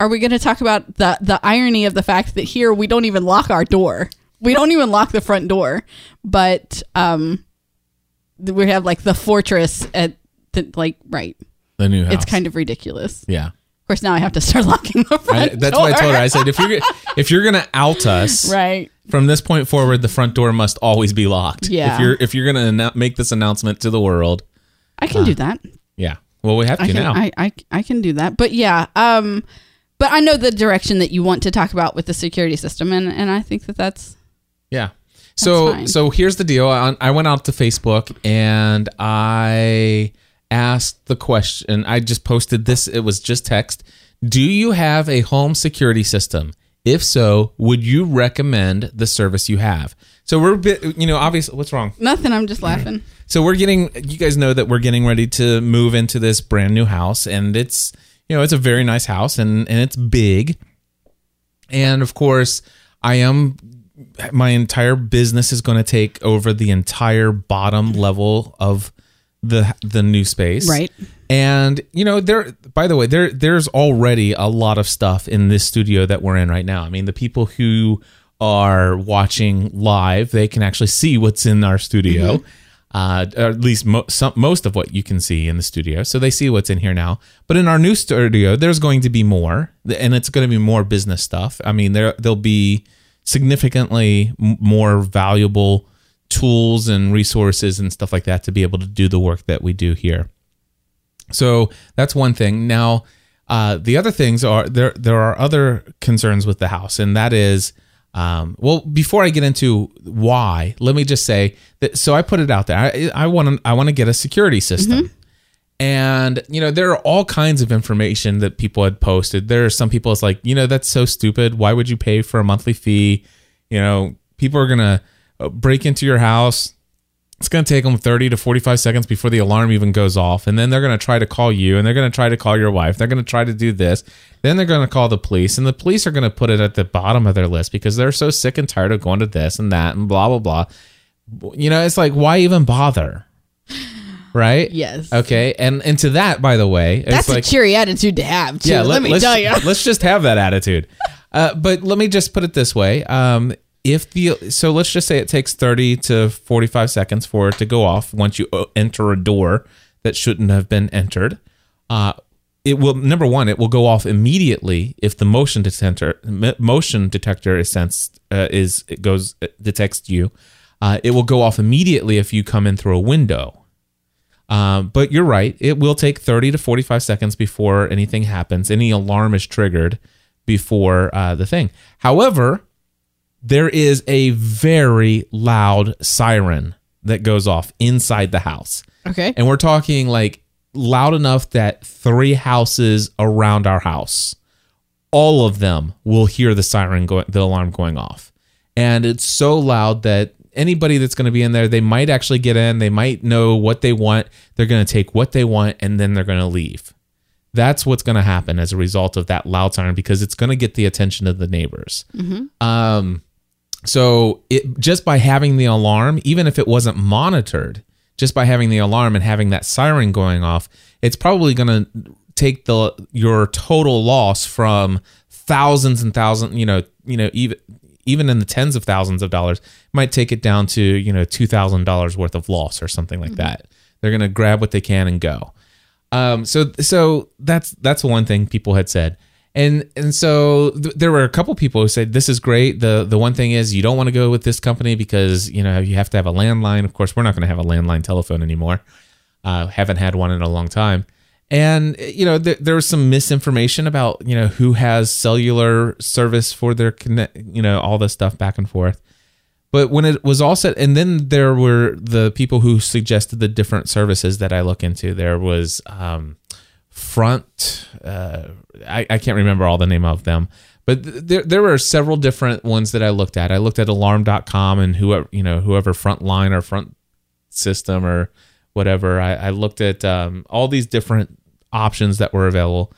are we going to talk about the, the irony of the fact that here we don't even lock our door? We don't even lock the front door. But, um, we have like the fortress at the like right. The new house. It's kind of ridiculous. yeah. Of course, now I have to start locking the I, front. that's why I told her. I said if you're if you're gonna out us, right. from this point forward, the front door must always be locked. Yeah. If you're if you're gonna make this announcement to the world, I can do that. yeah. Well, we have to I can, now. I, I I can do that. But yeah, um, but I know the direction that you want to talk about with the security system, and and I think that that's Yeah. So so here's the deal. I, I went out to Facebook and I asked the question. I just posted this. It was just text. Do you have a home security system? If so, would you recommend the service you have? So we're a bit, you know, obviously, what's wrong? nothing. I'm just laughing. So we're getting, you guys know that we're getting ready to move into this brand new house, and it's, you know, it's a very nice house, and and it's big, and of course, I am, my entire business is going to take over the entire bottom level of the the new space, Right. And you know, there. By the way, there there's already a lot of stuff in this studio that we're in right now. I mean, the people who are watching live, they can actually see what's in our studio. Uh, or at least mo- some, most of what you can see in the studio. So they see what's in here now. But in our new studio, there's going to be more, and it's going to be more business stuff. I mean, there there'll be significantly m- more valuable tools and resources and stuff like that to be able to do the work that we do here. So that's one thing. Now, uh, the other things are there. There are other concerns with the house, and that is, um, well, before I get into why, let me just say that. So I put it out there. I, I want to. I want to get a security system. And you know there are all kinds of information that people had posted. There are some people it's like you know that's so stupid. Why would you pay for a monthly fee? You know people are gonna break into your house. It's gonna take them thirty to forty-five seconds before the alarm even goes off, and then they're gonna try to call you, and they're gonna try to call your wife. They're gonna try to do this. Then they're gonna call the police, and the police are gonna put it at the bottom of their list because they're so sick and tired of going to this and that and blah blah blah. You know, it's like why even bother? Right? Yes. Okay. And and to that, by the way, it's That's like a cheery attitude to have. Too. yeah. let, me us tell you. let's just have that attitude. Uh, but let me just put it this way: um, if the so let's just say it takes thirty to forty-five seconds for it to go off once you uh, enter a door that shouldn't have been entered. Uh, it will number one, it will go off immediately if the motion detector motion detector is sensed uh, is it goes it detects you. Uh, it will go off immediately if you come in through a window. Um, but you're right. It will take 30 to 45 seconds before anything happens. Any alarm is triggered before uh, the thing. However, there is a very loud siren that goes off inside the house. okay. And we're talking like loud enough that three houses around our house, all of them will hear the siren going, the alarm going off. And it's so loud that anybody that's going to be in there, they might actually get in, they might know what they want, they're going to take what they want, and then they're going to leave. That's what's going to happen as a result of that loud siren because it's going to get the attention of the neighbors. Um, so it just by having the alarm, even if it wasn't monitored, just by having the alarm and having that siren going off, it's probably going to take the your total loss from thousands and thousands, you know, you know, even even in the tens of thousands of dollars, might take it down to you know two thousand dollars worth of loss or something like that. They're going to grab what they can and go. Um, so so that's that's one thing people had said, and and so th- there were a couple people who said this is great. the The one thing is you don't want to go with this company because you know you have to have a landline. Of course, we're not going to have a landline telephone anymore. Uh, haven't had one in a long time, and you know th- there was some misinformation about you know who has cellular service for their connect, you know all this stuff back and forth. But when it was all set, and then there were the people who suggested the different services that I look into. There was um, Front. Uh, I, I can't remember all the name of them, but th- there there were several different ones that I looked at. I looked at Alarm.com and whoever you know whoever Frontline or Front System or whatever. I, I looked at um, all these different options that were available.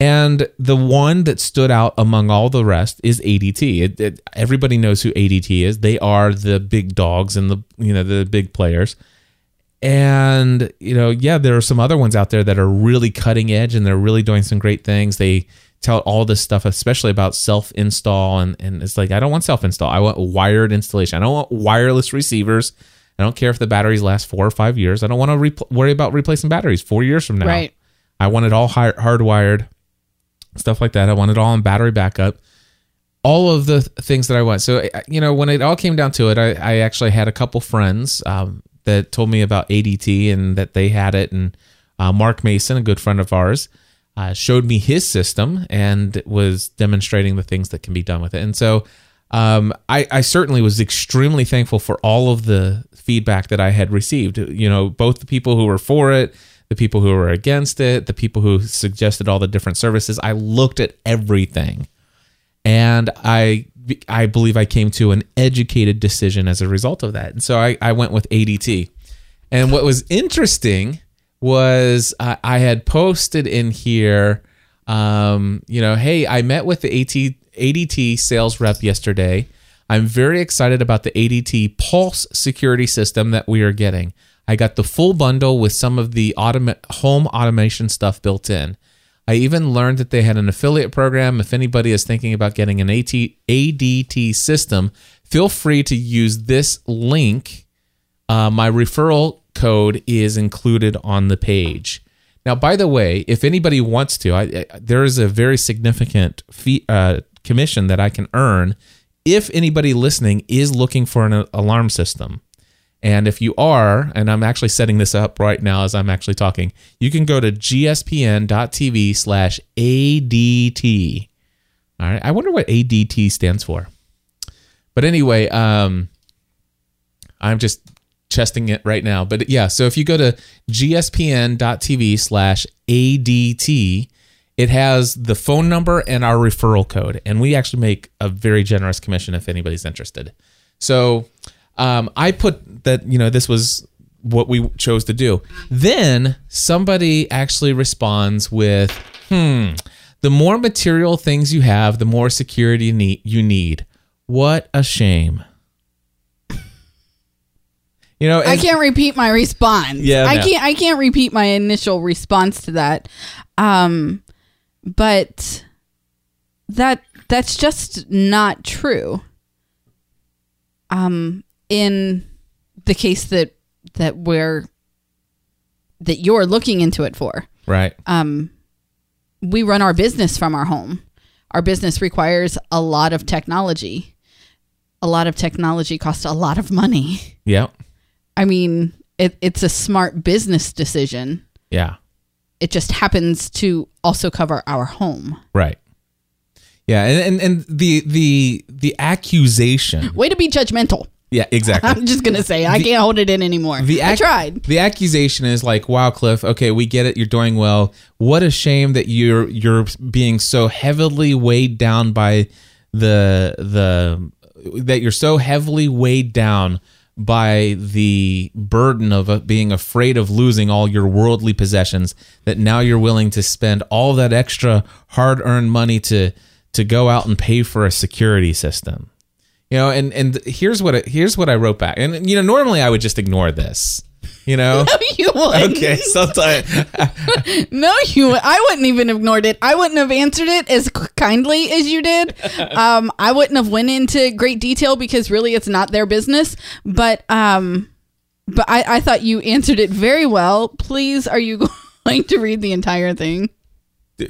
And the one that stood out among all the rest is ADT. It, it, everybody knows who ADT is. They are the big dogs and the you know the big players. And you know, yeah, there are some other ones out there that are really cutting edge and they're really doing some great things. They tell all this stuff, especially about self install, and and it's like I don't want self install. I want wired installation. I don't want wireless receivers. I don't care if the batteries last four or five years. I don't want to repl- worry about replacing batteries four years from now. Right. I want it all hard- hardwired, stuff like that. I want it all on battery backup. All of the things that I want. So, you know, when it all came down to it, I, I actually had a couple friends um, that told me about ADT and that they had it. And uh, Mark Mason, a good friend of ours, uh, showed me his system and was demonstrating the things that can be done with it. And so um, I, I certainly was extremely thankful for all of the feedback that I had received. You know, both the people who were for it, the people who were against it, the people who suggested all the different services. I looked at everything and I I believe I came to an educated decision as a result of that. And so I, I went with ADT. And what was interesting was I, had posted in here, um, you know, hey, I met with the AT, ADT sales rep yesterday. I'm very excited about the ADT Pulse security system that we are getting. I got the full bundle with some of the automa- home automation stuff built in. I even learned that they had an affiliate program. If anybody is thinking about getting an AT, ADT system, feel free to use this link. Uh, my referral code is included on the page. Now, by the way, if anybody wants to, I, I, there is a very significant fee, uh, commission that I can earn if anybody listening is looking for an alarm system. And if you are, and I'm actually setting this up right now as I'm actually talking, you can go to gspn.tv slash ADT. All right. I wonder what ADT stands for. But anyway, um, I'm just testing it right now. But yeah, so if you go to gspn.tv slash ADT, it has the phone number and our referral code. And we actually make a very generous commission if anybody's interested. So um, I put that, you know, this was what we chose to do. Then somebody actually responds with, hmm, the more material things you have, the more security you need. You need. What a shame. You know, I can't repeat my response. Yeah, I no. can't. I can't repeat my initial response to that. Um, but that that's just not true. Um, in the case that that we're that you're looking into it for, right. um, we run our business from our home. Our business requires a lot of technology. A lot of technology costs a lot of money. Yeah. I mean, it, it's a smart business decision. Yeah. It just happens to also cover our home. Right. Yeah, and, and and the the the accusation. Way to be judgmental. Yeah, exactly. I'm just gonna say I can't hold it in anymore. The I tried. The accusation is like, "Wow, Cliff. Okay, we get it. You're doing well. What a shame that you're you're being so heavily weighed down by the the that you're so heavily weighed down by the burden of uh, being afraid of losing all your worldly possessions that now you're willing to spend all that extra hard-earned money to to go out and pay for a security system." You know, and and here's what I, here's what I wrote back. And you know, normally I would just ignore this. You know. no, you wouldn't. okay, sometimes No, you. would- I wouldn't even ignored it. I wouldn't have answered it as kindly as you did. Um, I wouldn't have went into great detail because really it's not their business. But um, but I, I thought you answered it very well. Please, are you going to read the entire thing?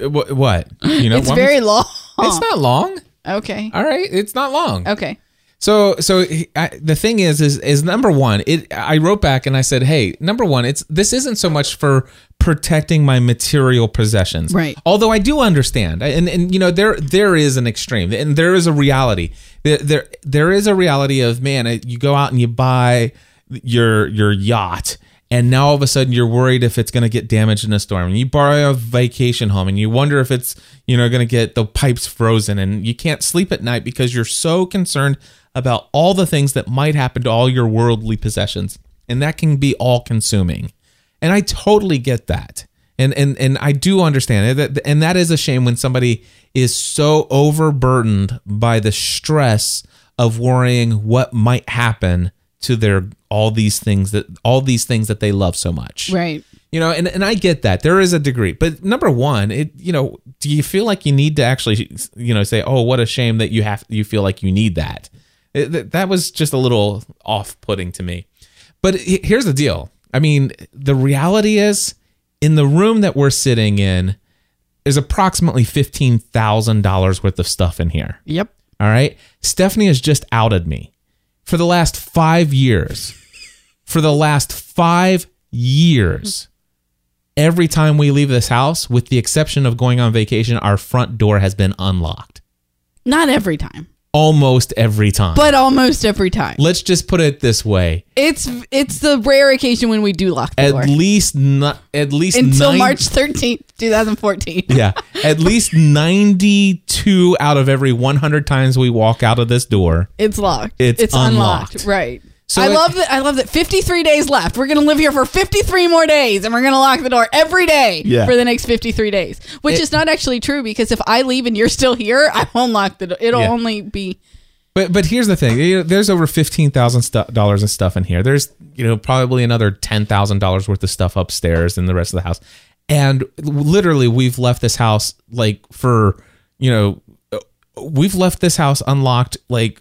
what, what? You know, It's very long. It's not long. Okay. All right, it's not long. Okay. So, so I, the thing is, is, is number one. It. I wrote back and I said, "Hey, number one, it's this isn't so much for protecting my material possessions, Right. Although I do understand, and and you know, there there is an extreme, and there is a reality. There there, there is a reality of man. You go out and you buy your your yacht. And now all of a sudden you're worried if it's going to get damaged in a storm. And you borrow a vacation home and you wonder if it's, you know, going to get the pipes frozen and you can't sleep at night because you're so concerned about all the things that might happen to all your worldly possessions. And that can be all consuming. And I totally get that. And and and I do understand it. And that is a shame when somebody is so overburdened by the stress of worrying what might happen to their all these things that all these things that they love so much. Right. You know, and, and I get that. There is a degree. But number one, it you know, do you feel like you need to actually you know say, "Oh, what a shame that you have you feel like you need that." It, that- that was just a little off-putting to me. But here's the deal. I mean, the reality is, in the room that we're sitting in, is approximately fifteen thousand dollars worth of stuff in here. Yep. All right. Stephanie has just outed me for the last five years. For the last five years, every time we leave this house, with the exception of going on vacation, our front door has been unlocked Not every time, almost every time. but almost every time. let's just put it this way: It's it's the rare occasion when we do lock the at door. least not at least Until nine- March 13th, 2014. Yeah, at least ninety-two out of every one hundred times we walk out of this door, It's locked. It's unlocked. unlocked. Right. So I it- love that. I love that. Fifty-three days left. We're gonna live here for fifty-three more days, and we're gonna lock the door every day Yeah. for the next fifty-three days. Which It- is not actually true because if I leave and you're still here, I won't lock the door. It'll Yeah. only be But but here's the thing: there's over fifteen thousand dollars in stuff in here. There's you know probably another ten thousand dollars worth of stuff upstairs in the rest of the house, and literally we've left this house like for you know uh, we've left this house unlocked like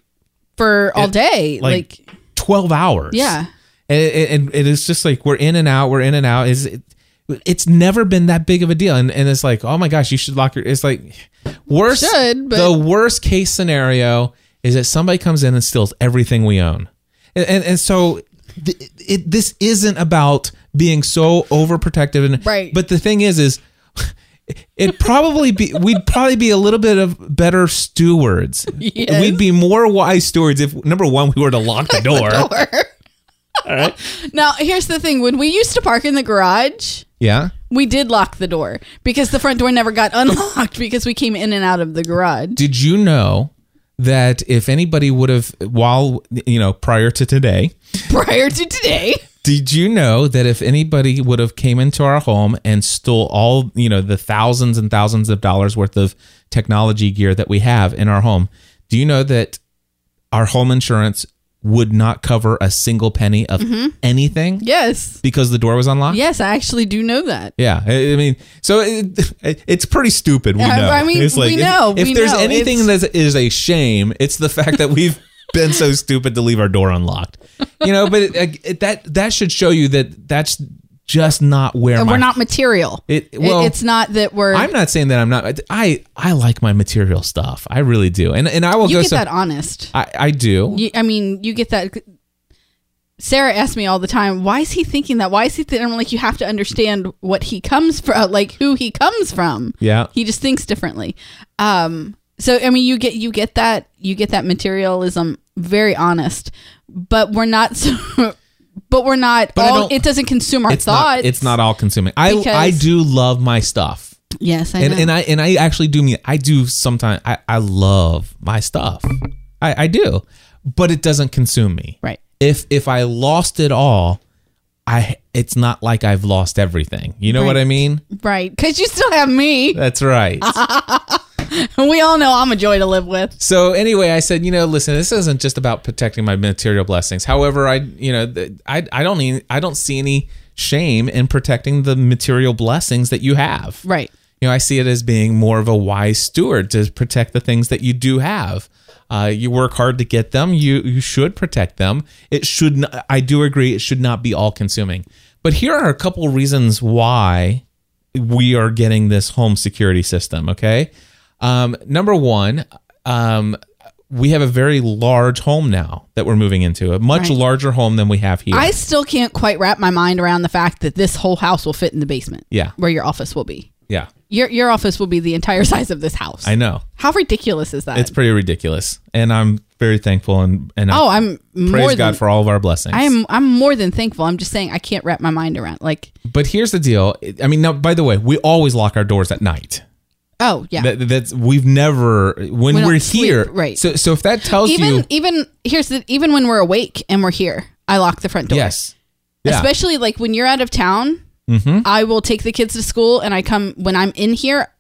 for all day. like, Like, twelve hours. Yeah. and, and it is just like we're in and out. We're in and out. Is it? It's never been that big of a deal, and, and it's like, oh my gosh, you should lock your. It's like worst. Should, but- the worst case scenario is that somebody comes in and steals everything we own, and and, and so th- it, this isn't about being so overprotective and Right. But the thing is, is it probably be we'd probably be a little bit of better stewards. Yes. We'd be more wise stewards if number one we were to lock the door. now here's the thing: when we used to park in the garage, Yeah. we did lock the door because the front door never got unlocked because we came in and out of the garage. Did you know that if anybody would have, while, you know, prior to today, Prior to today, did you know that if anybody would have came into our home and stole all, you know, the thousands and thousands of dollars worth of technology gear that we have in our home, do you know that our home insurance would not cover a single penny of mm-hmm. anything yes, because the door was unlocked? yes, I actually do know that. Yeah, I I mean, so it, it's pretty stupid. We I- know. I mean, it's we if- know, If, we there's know. anything It's- that is a shame, it's the fact that we've been so stupid to leave our door unlocked. You know, but it, it, that that should show you that that's just not where And my, we're not material. It- well, it's not that we're. I'm not saying that I'm not. I I like my material stuff. I really do, and and I will you go. get so, that honest. I I do. You, I mean, you get that. Sarah asks me all the time, "Why is he thinking that? Why is he?" Th-? I'm like, you have to understand what he comes from, like who he comes from. Yeah. he just thinks differently. Um, so I mean, you get you get that you get that materialism very honest, but we're not so. But we're not But all. It doesn't consume our It's thoughts. not. It's not all consuming. I I do love my stuff. Yes, I and know. and I and I actually do mean I do sometimes I, I love my stuff. I, I do. But it doesn't consume me. right. If if I lost it all, I it's not like I've lost everything. You know what I mean? Right. Because you still have me. That's right. we all know I'm a joy to live with. so anyway, I said, you know, listen, this isn't just about protecting my material blessings. However, I you know, I I don't need I don't see any shame in protecting the material blessings that you have. Right. you know, I see it as being more of a wise steward to protect the things that you do have. Uh, you work hard to get them. You you should protect them. It should. Not, I do agree. It should not be all consuming. But here are a couple reasons why we are getting this home security system. Okay, um, number one, um, we have a very large home now that we're moving into. A much Right. larger home than we have here. I still can't quite wrap my mind around the fact that this whole house will fit in the basement. Yeah. Where your office will be. yeah, Your your office will be the entire size of this house. I know. How ridiculous is that? It's pretty ridiculous, and I'm very thankful and and I oh, I'm praise more God than for all of our blessings. I am I'm more than thankful. I'm just saying I can't wrap my mind around like But here's the deal. I mean, now, by the way, we always lock our doors at night. Oh yeah. That, that's we've never when we we're sleep, here. right. So so if that tells even you even here's the even when we're awake and we're here, I lock the front door. yes, yeah, Especially like when you're out of town, mm-hmm. I will take the kids to school and I come when I'm in here,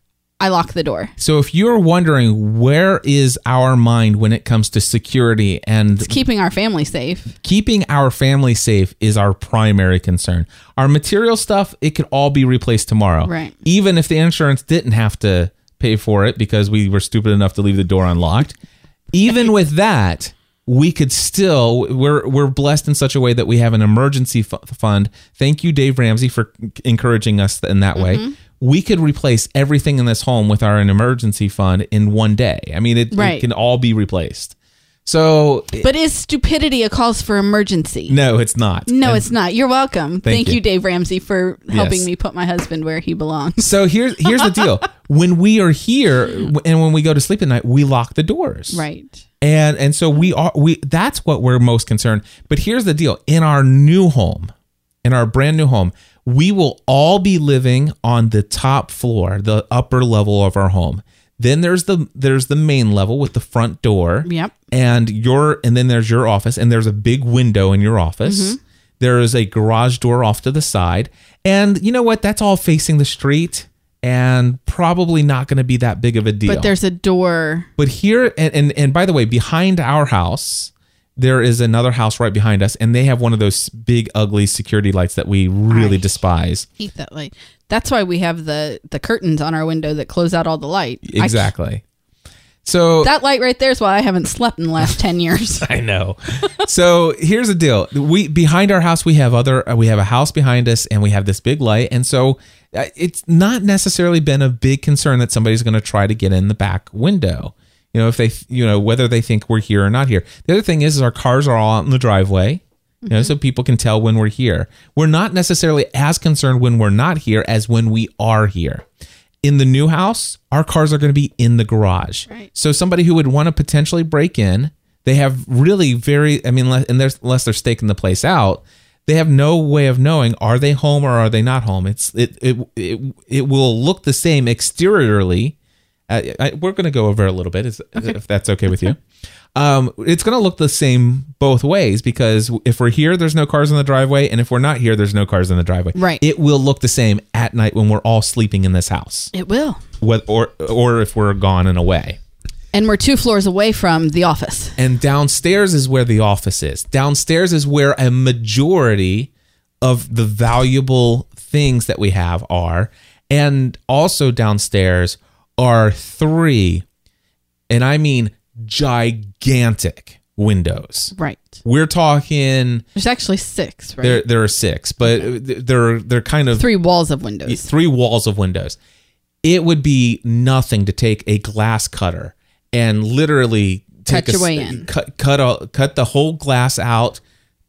I lock the door. so if you're wondering where is our mind when it comes to security and Keeping our family safe. keeping our family safe is our primary concern. Our material stuff, it could all be replaced tomorrow. Right. Even if the insurance didn't have to pay for it because we were stupid enough to leave the door unlocked. Even with that, we could still we're we're blessed in such a way that we have an emergency fu- fund. Thank you, Dave Ramsey, for encouraging us in that Mm-hmm. way. We could replace everything in this home with our emergency fund in one day. I mean, it, it can all be replaced. So But is stupidity a cause for emergency? no, it's not. No, And it's not. You're welcome. Thank, you. you. Dave Ramsey, for helping Yes. me put my husband where he belongs. So here's here's the deal. When we are here and when we go to sleep at night, we lock the doors. Right. And and so we are we that's what we're most concerned. But here's the deal. In our new home, in our brand new home, we will all be living on the top floor, the upper level of our home. Then there's the there's the main level with the front door. Yep. And your and then there's your office and there's a big window in your office. Mm-hmm. There is a garage door off to the side. And you know what? That's all facing the street and probably not going to be that big of a deal. But there's a door. But here, and, and and by the way, behind our house, there is another house right behind us, and they have one of those big, ugly security lights that we really I despise. Hate that light. That's why we have the the curtains on our window that close out all the light. Exactly. So that light right there is why I haven't slept in the last ten years. I know. so here's the deal: we behind our house we have other we have a house behind us, and we have this big light, and so uh, it's not necessarily been a big concern that somebody's going to try to get in the back window. You know, if they, you know, whether they think we're here or not here. The other thing is, is our cars are all out in the driveway. You know, mm-hmm. so people can tell when we're here. We're not necessarily as concerned when we're not here as when we are here. In the new house, our cars are going to be in the garage. Right. So somebody who would want to potentially break in, they have really very, I mean, and there's, unless they're staking the place out, they have no way of knowing are they home or are they not home. It's it it it, it will look the same exteriorly. Uh, I, we're going to go over a little bit, is- if that's okay with you. Um, it's going to look the same both ways because if we're here, there's no cars in the driveway, and if we're not here, there's no cars in the driveway. Right. It will look the same at night when we're all sleeping in this house, it will. Whether, or or if we're gone and away. And we're two floors away from the office. And downstairs is where the office is. Downstairs is where a majority of the valuable things that we have are. And also downstairs are three, and I mean gigantic windows. Right. We're talking There's actually six, right? there there are six, but they're they're kind of Three walls of windows. three walls of windows. It would be nothing to take a glass cutter and literally take Cut your a, way in. cut cut a, cut the whole glass out,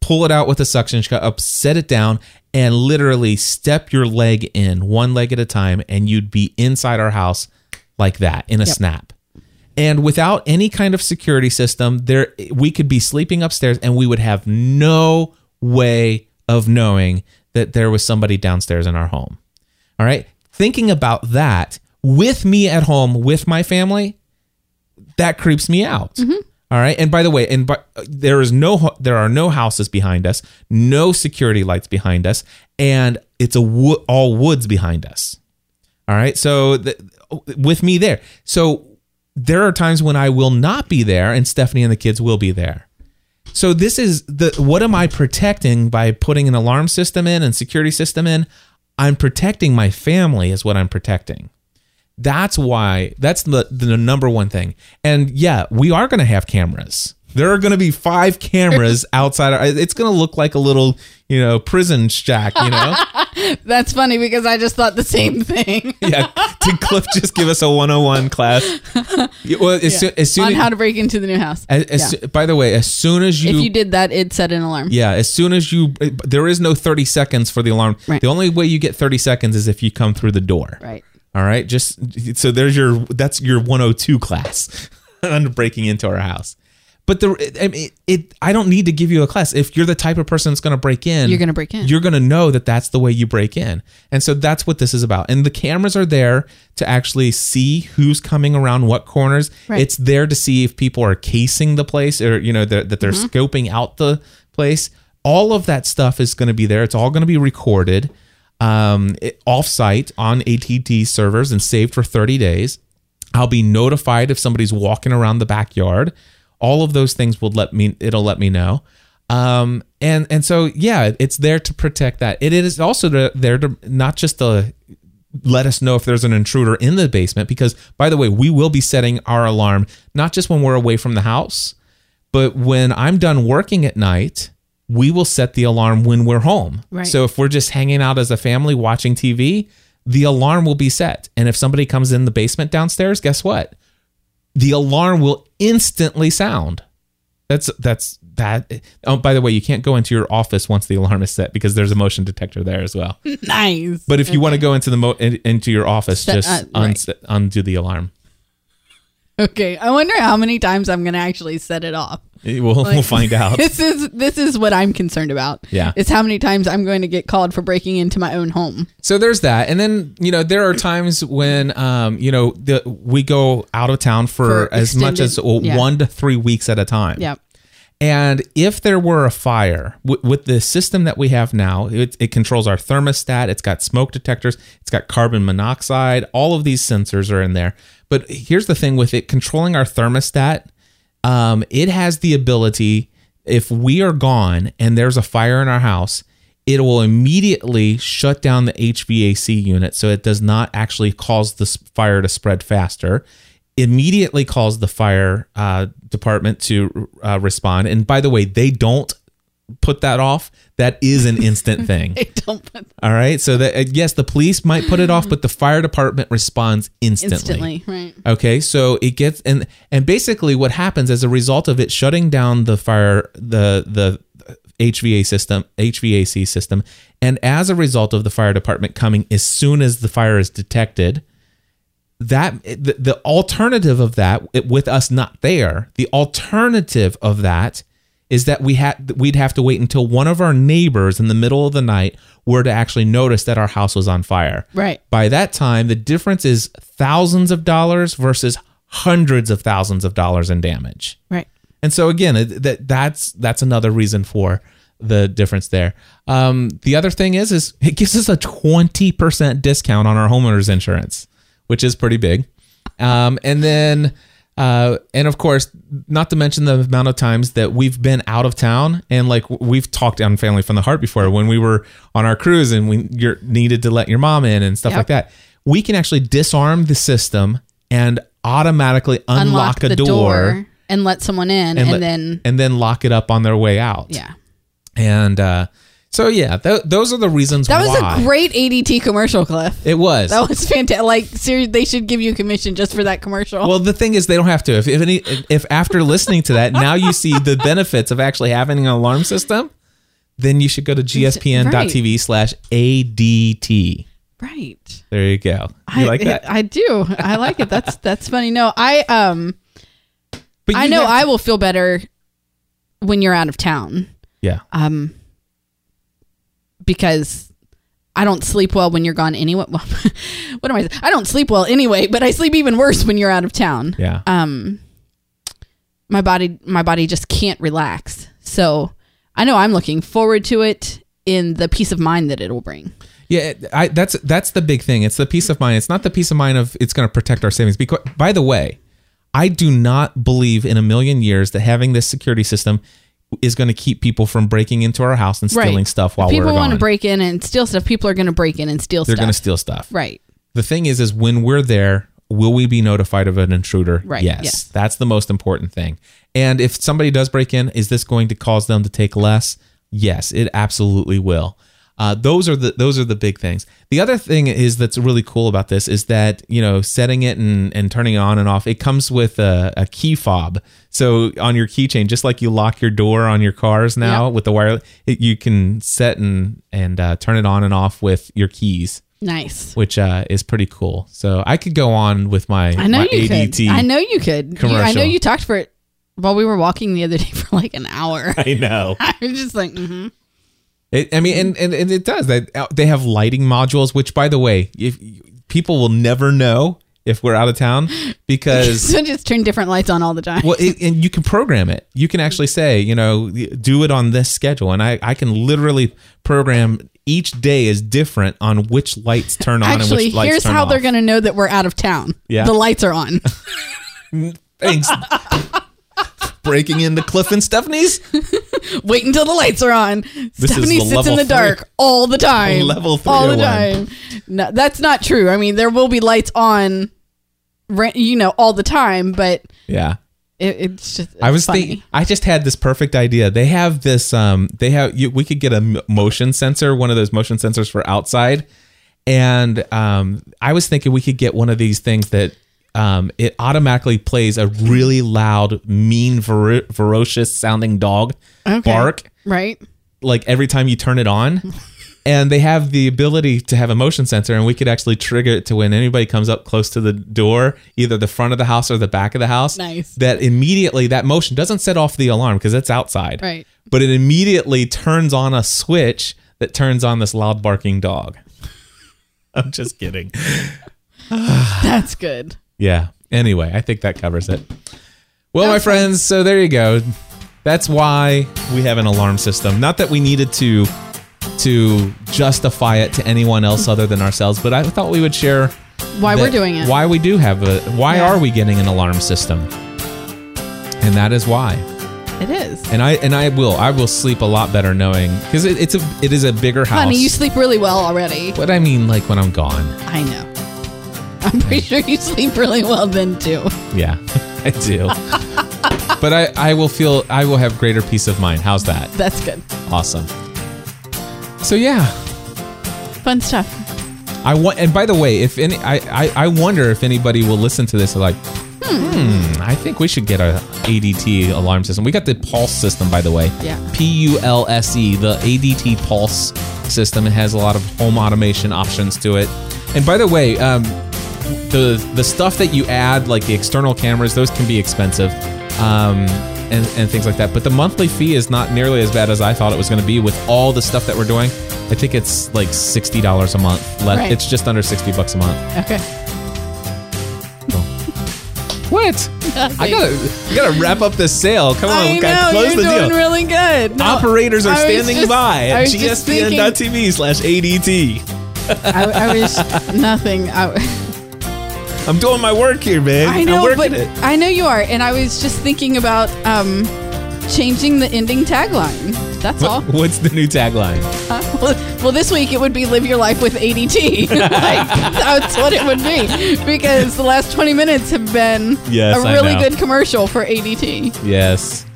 pull it out with a suction cup, set it down, and literally step your leg in one leg at a time, and you'd be inside our house like that in a snap. And without any kind of security system, there we could be sleeping upstairs and we would have no way of knowing that there was somebody downstairs in our home. All right? Thinking about that with me at home with my family, that creeps me out. Mm-hmm. All right? And by the way, and but there is no there are no houses behind us, no security lights behind us, and it's a wo- all woods behind us. All right. So th- Oh, with me there. So there are times when I will not be there and Stephanie and the kids will be there. So this is the what am I protecting by putting an alarm system in and security system in? I'm protecting my family is what I'm protecting. That's why that's the the number one thing. And yeah, we are going to have cameras. There are going to be five cameras outside. Our, it's going to look like a little, you know, prison shack, you know. That's funny because I just thought the same thing yeah. Did Cliff just give us a 101 class? Well, as, soon, as soon on as, how to break into the new house. as, as Yeah. by the way, as soon as you, if you did that, it set an alarm. yeah, as soon as you, eh, there is no 30 seconds for the alarm. Right. The only way you get 30 seconds is if you come through the door. Right. All right. Just so there's your, that's your 102 class on breaking into our house. But the, I mean, it, I don't need to give you a class. If you're the type of person that's going to break in, You're gonna break in. You're going to know that that's the way you break in. And so that's what this is about. And the cameras are there to actually see who's coming around what corners. Right. It's there to see if people are casing the place or, you know, that that they're Mm-hmm. scoping out the place. All of that stuff is going to be there. It's all going to be recorded um, it, off-site on ADT servers and saved for 30 days. I'll be notified if somebody's walking around the backyard. All of those things will let me. It'll let me know. Um, and and so yeah, it's there to protect that. It is also to, there to not just to let us know if there's an intruder in the basement. Because by the way, we will be setting our alarm not just when we're away from the house, But when I'm done working at night, we will set the alarm when we're home. Right. So if we're just hanging out as a family watching TV, the alarm will be set. And if somebody comes in the basement downstairs, guess what? The alarm will instantly sound. That's that's that. Oh, by the way, you can't go into your office once the alarm is set because there's a motion detector there as well. nice. But if you want to go into the mo- in, into your office, just uh, un- undo the alarm. Okay, I wonder how many times I'm gonna actually set it off. We'll, we'll find out. This is this is what I'm concerned about. Yeah. is how many times I'm going to get called for breaking into my own home. So there's that, and then you know there are times when um you know the, we go out of town for, For as much as extended- yeah. one to three weeks at a time. Yep. And if there were a fire w- with the system that we have now, it, it controls our thermostat. It's got smoke detectors. It's got carbon monoxide. All of these sensors are in there. But here's the thing with it controlling our thermostat, um, it has the ability, if we are gone and there's a fire in our house, it will immediately shut down the HVAC unit so it does not actually cause the fire to spread faster. Immediately calls the fire uh, department to uh, respond. And by the way, they don't put that off. That is an instant thing. Don't put All right. So that uh, yes, the police might put it off, but the fire department responds instantly. instantly. Right. Okay, so it gets and and basically what happens as a result of it shutting down the fire the the HVA system HVAC system and as a result of the fire department coming as soon as the fire is detected that the, the alternative of that it- with us not there the alternative of that is that we had we'd have to wait until one of our neighbors in the middle of the night were to actually notice that our house was on fire Right. by that time the difference is thousands of dollars versus hundreds of thousands of dollars in damage Right. and so again that that's that's another reason for the difference there um, the other thing is is it gives us a 20% discount on our homeowners insurance which is pretty big um, and then uh, and of course not to mention the amount of times that we've been out of town and like we've talked on family from the heart before when we were on our cruise and we you're needed to let your mom in and stuff Yep. like that we can actually disarm the system and automatically unlock, a the door, and let someone in, and, let- then and then lock it up on their way out yeah. and uh, so yeah th- those are the reasons That was why a great ADT commercial, Cliff. it was That was fantastic. Like, seriously, they should give you a commission just for that commercial. Well, the thing is, they don't have to. If if, any, if after listening to that, now you see the benefits of actually having an alarm system, then you should go to gspn.tv slash ADT. right. There you go. You I, like that? I do. I like it. That's that's funny. No, I um But I know have I will feel better when you're out of town. Yeah. Um because I don't sleep well when you're gone anyway. Well, what am I? I don't sleep well anyway, but I sleep even worse when you're out of town. Yeah. Um, my body, my body just can't relax. So I know I'm looking forward to it in the peace of mind that it'll bring. Yeah, I, that's that's the big thing. It's the peace of mind. It's not the peace of mind of it's going to protect our savings. Because, by the way, I do not believe in a million years that having this security system is going to keep people from breaking into our house and stealing stuff while if people want to break in and steal stuff, people are going to break in and steal They're stuff. going to steal stuff. Right. The thing is, is when we're there, will we be notified of an intruder? Right, Yes, yes. That's the most important thing. And if somebody does break in, is this going to cause them to take less? Yes, it absolutely will. Uh, those are the those are the big things. The other thing is that's really cool about this is that you know setting it and, and turning it on and off. It comes with a, a key fob. So on your keychain, just like you lock your door on your cars now Yep. with the wire, it, you can set and and uh, turn it on and off with your keys Nice. which uh, is pretty cool. So I could go on with my, I know my you ADT. could. I know you could. You- I know you talked for it while we were walking the other day for like an hour. I know. I was just like, mm-hmm. It, I mean, and, and, and it does. They, uh, they have lighting modules, which, by the way, if people will never know if we're out of town because so just turn different lights on all the time. well, it, and you can program it. You can actually say, you know, do it on this schedule, and I I can literally program each day is different on which lights turn on and Actually, which lights here's how off. they're going to know that we're out of town. Yeah. The lights are on. Thanks. Breaking into Cliff and Stephanie's Wait until the lights are on. is Stephanie sits in the dark three- all the time. level three. all the time. No, that's not true. I mean, there will be lights on, you know, all the time, but yeah. It, it's just. I was thinking. I just had this perfect idea. They have this. Um, they have. You, we could get a motion sensor, one of those motion sensors for outside, and um, I was thinking we could get one of these things that um, it automatically plays a really loud, mean, ver- ferocious sounding dog Okay. bark, right? like every time you turn it on. And they have the ability to have a motion sensor, and we could actually trigger it to when anybody comes up close to the door, either the front of the house or the back of the house. Nice. That immediately that motion doesn't set off the alarm because it's outside. Right. But it immediately turns on a switch that turns on this loud barking dog. I'm just kidding. That's good. Yeah. Anyway, I think that covers it. Well, my friends, so there you go. That's why we have an alarm system. Not that we needed to to justify it to anyone else other than ourselves, but I thought we would share Why we're doing it. Why we do have a why Yeah. are we getting an alarm system? And that is why. It is. And I and I will I will sleep a lot better knowing because it, it's a it is a bigger house. Honey, you sleep really well already. But I mean, like when I'm gone. I know. I'm pretty sure you sleep really well then too. Yeah, I do. but I I will feel I will have greater peace of mind. How's that? That's good. Awesome. So yeah, Fun stuff. I want. And by the way, if any, I, I I wonder if anybody will listen to this like, hmm, I think we should get a ADT alarm system. We got the Pulse system, by the way. Yeah. P U L S E, the ADT Pulse system. It has a lot of home automation options to it. And by the way, um, the the stuff that you add, like the external cameras, those can be expensive. Um, and, and things like that. But the monthly fee is not nearly as bad as I thought it was going to be with all the stuff that we're doing. I think it's like sixty dollars a month. Le- Right. It's just under sixty bucks a month. Okay. What? I gotta, I gotta wrap up this sale. Come on, I we gotta know close you're the doing deal. really good. No, Operators are standing just- by at gspn.tv slash ADT. I, I was nothing. I, I'm doing my work here, man. I I'm know, working but it. I know you are, and I was just thinking about um, changing the ending tagline. That's all. What's the new tagline? Huh? Well, well, this week it would be "Live Your Life with ADT." like, that's what it would be, because the last twenty minutes have been Yes, a really good commercial for ADT. Yes.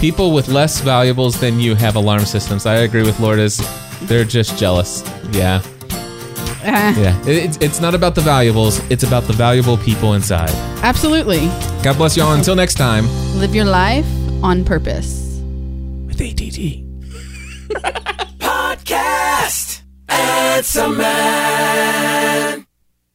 People with less valuables than you have alarm systems. I agree with Lourdes. They're just jealous. Yeah. Yeah. It's, it's not about the valuables, it's about the valuable people inside. Absolutely, God bless y'all. Until next time. live your life on purpose. With ADT. Podcast. It's a Man.